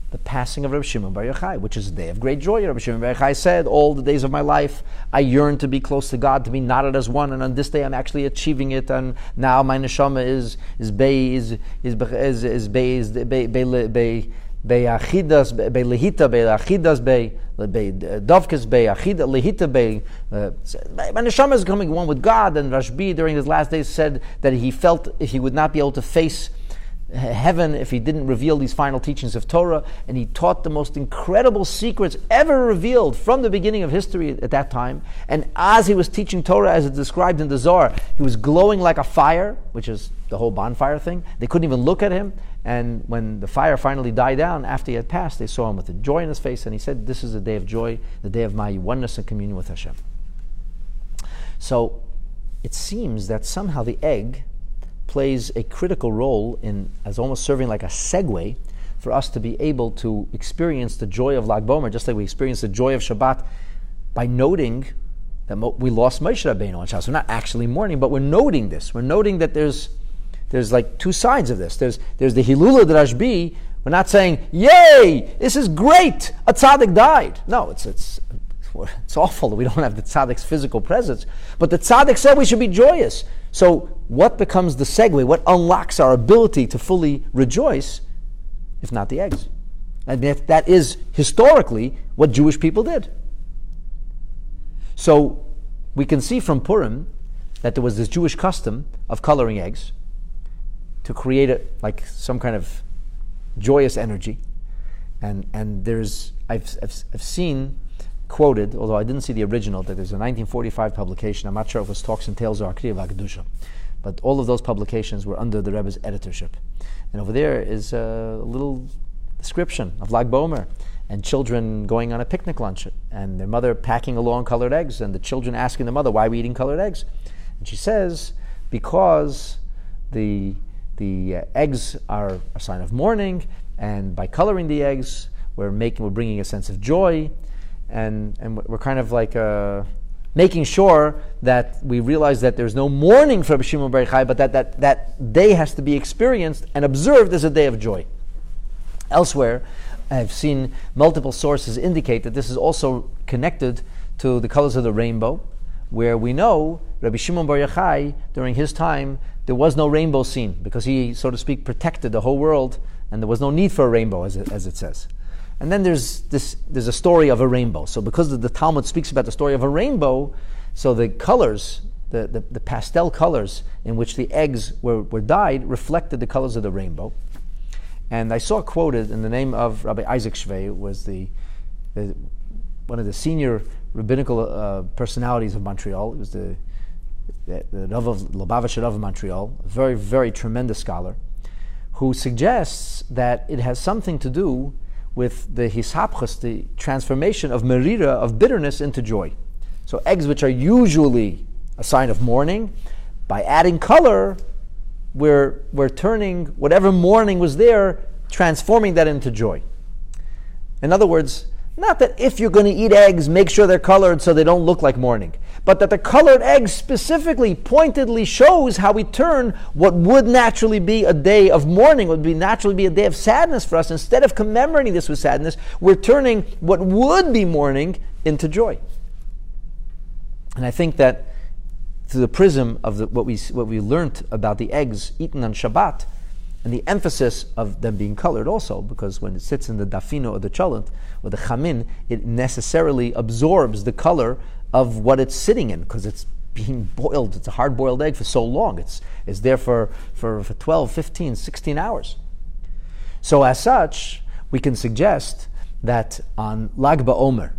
the passing of Rabbi Shimon Bar Yochai, which is a day of great joy. Rabbi Shimon Bar Yochai said, "All the days of my life, I yearn to be close to God, to be knotted as one, and on this day, I'm actually achieving it. And now my neshama is is bay is is is is bay is bay bay bay." Bei achidas, bei lehita, bei achidas, bei bei uh, dovkes, bei achida, lehita, bei. My uh, neshama is becoming one with God, and Rashbi during his last days said that he felt he would not be able to face heaven if he didn't reveal these final teachings of Torah, and he taught the most incredible secrets ever revealed from the beginning of history at that time. And as he was teaching Torah, as it's described in the Zohar, he was glowing like a fire, which is the whole bonfire thing. They couldn't even look at him. And when the fire finally died down after he had passed, they saw him with a joy in his face, and he said, This is the day of joy, the day of my oneness and communion with Hashem. So it seems that somehow the egg plays a critical role in as almost serving like a segue for us to be able to experience the joy of Lag BaOmer, just like we experience the joy of Shabbat by noting that we lost Moshe Rabbeinu on Shabbos. We're not actually mourning, but we're noting this. We're noting that there's there's like two sides of this. There's there's the Hilula d'Rashbi. We're not saying, "Yay, this is great! A tzaddik died." No, it's it's it's awful that we don't have the tzaddik's physical presence. But the tzaddik said we should be joyous. So, what becomes the segue? What unlocks our ability to fully rejoice, if not the eggs? And that is historically what Jewish people did. So, we can see from Purim that there was this Jewish custom of coloring eggs to create it like some kind of joyous energy. And, and there's, I've, I've, I've seen quoted, although I didn't see the original, that there's a 1945 publication. I'm not sure if it was Talks and Tales or Akriya Vakadusha. But all of those publications were under the Rebbe's editorship. And over there is a little description of Lag BaOmer and children going on a picnic lunch and their mother packing along colored eggs and the children asking the mother, why are we eating colored eggs? And she says, because the, the uh, eggs are a sign of mourning and by coloring the eggs, we're making, we're bringing a sense of joy and and we're kind of like uh, making sure that we realize that there's no mourning for Shimon Bar Yochai, but that, that that day has to be experienced and observed as a day of joy. Elsewhere, I've seen multiple sources indicate that this is also connected to the colors of the rainbow, where we know Rabbi Shimon Bar Yochai, during his time, there was no rainbow seen because he, so to speak, protected the whole world, and there was no need for a rainbow, as it, as it says. And then there's this there's a story of a rainbow. So because the Talmud speaks about the story of a rainbow, so the colors, the, the, the, pastel colors in which the eggs were, were dyed reflected the colors of the rainbow. And I saw quoted in the name of Rabbi Isaac Shvei, was the, the one of the senior rabbinical uh, personalities of Montreal. He was the the, Rav of Lubavitch Rav of Montreal, a very, very tremendous scholar, who suggests that it has something to do with the hisapchus, the transformation of merira, of bitterness, into joy. So eggs which are usually a sign of mourning, by adding color, we're, we're turning whatever mourning was there, transforming that into joy. In other words, Not that if you're going to eat eggs, make sure they're colored so they don't look like morning, but that the colored egg specifically, pointedly shows how we turn what would naturally be a day of mourning, would be naturally be a day of sadness for us. Instead of commemorating this with sadness, we're turning what would be mourning into joy. And I think that through the prism of the, what we what we learned about the eggs eaten on Shabbat, and the emphasis of them being colored also, because when it sits in the dafino or the cholent or the chamin, it necessarily absorbs the color of what it's sitting in, because it's being boiled. It's a hard boiled egg for so long. It's, it's there for, for, for 12, 15, 16 hours. So, as such, we can suggest that on Lag BaOmer,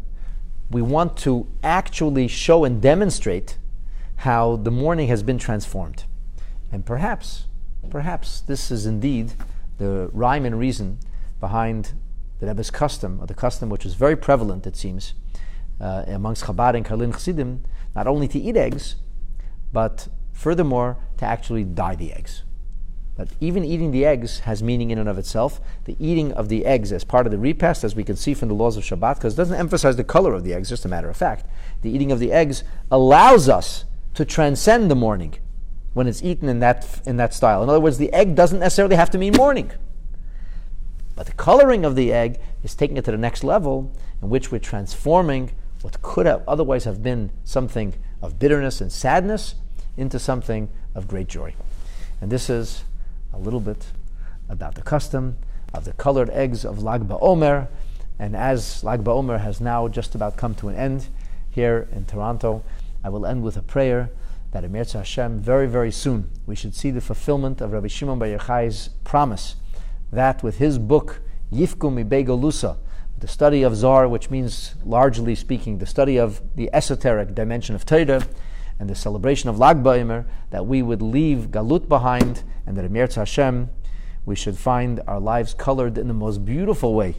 we want to actually show and demonstrate how the morning has been transformed. And perhaps Perhaps this is indeed the rhyme and reason behind the Rebbe's custom, or the custom which is very prevalent, it seems, uh, amongst Chabad and Karlin Chassidim, not only to eat eggs, but furthermore to actually dye the eggs. But even eating the eggs has meaning in and of itself. The eating of the eggs as part of the repast, as we can see from the laws of Shabbat, because it doesn't emphasize the color of the eggs, just a matter of fact. The eating of the eggs allows us to transcend the morning when it's eaten in that, in that style. In other words, the egg doesn't necessarily have to mean morning. But the coloring of the egg is taking it to the next level in which we're transforming what could have otherwise have been something of bitterness and sadness into something of great joy. And this is a little bit about the custom of the colored eggs of Lag BaOmer. And as Lag BaOmer has now just about come to an end here in Toronto, I will end with a prayer that Emir Hashem, very, very soon, we should see the fulfillment of Rabbi Shimon Bar Yochai's promise that with his book, Yifkum Lusa, the study of Zohar, which means, largely speaking, the study of the esoteric dimension of Torah, and the celebration of Lag BaOmer, that we would leave Galut behind, and that Emir Hashem, we should find our lives colored in the most beautiful way.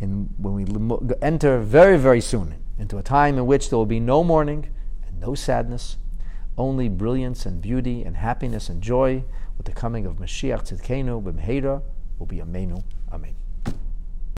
In, when we enter very, very soon into a time in which there will be no mourning and no sadness, only brilliance and beauty and happiness and joy with the coming of Mashiach Tzidkenu b'mheira will be Amenu. Amen.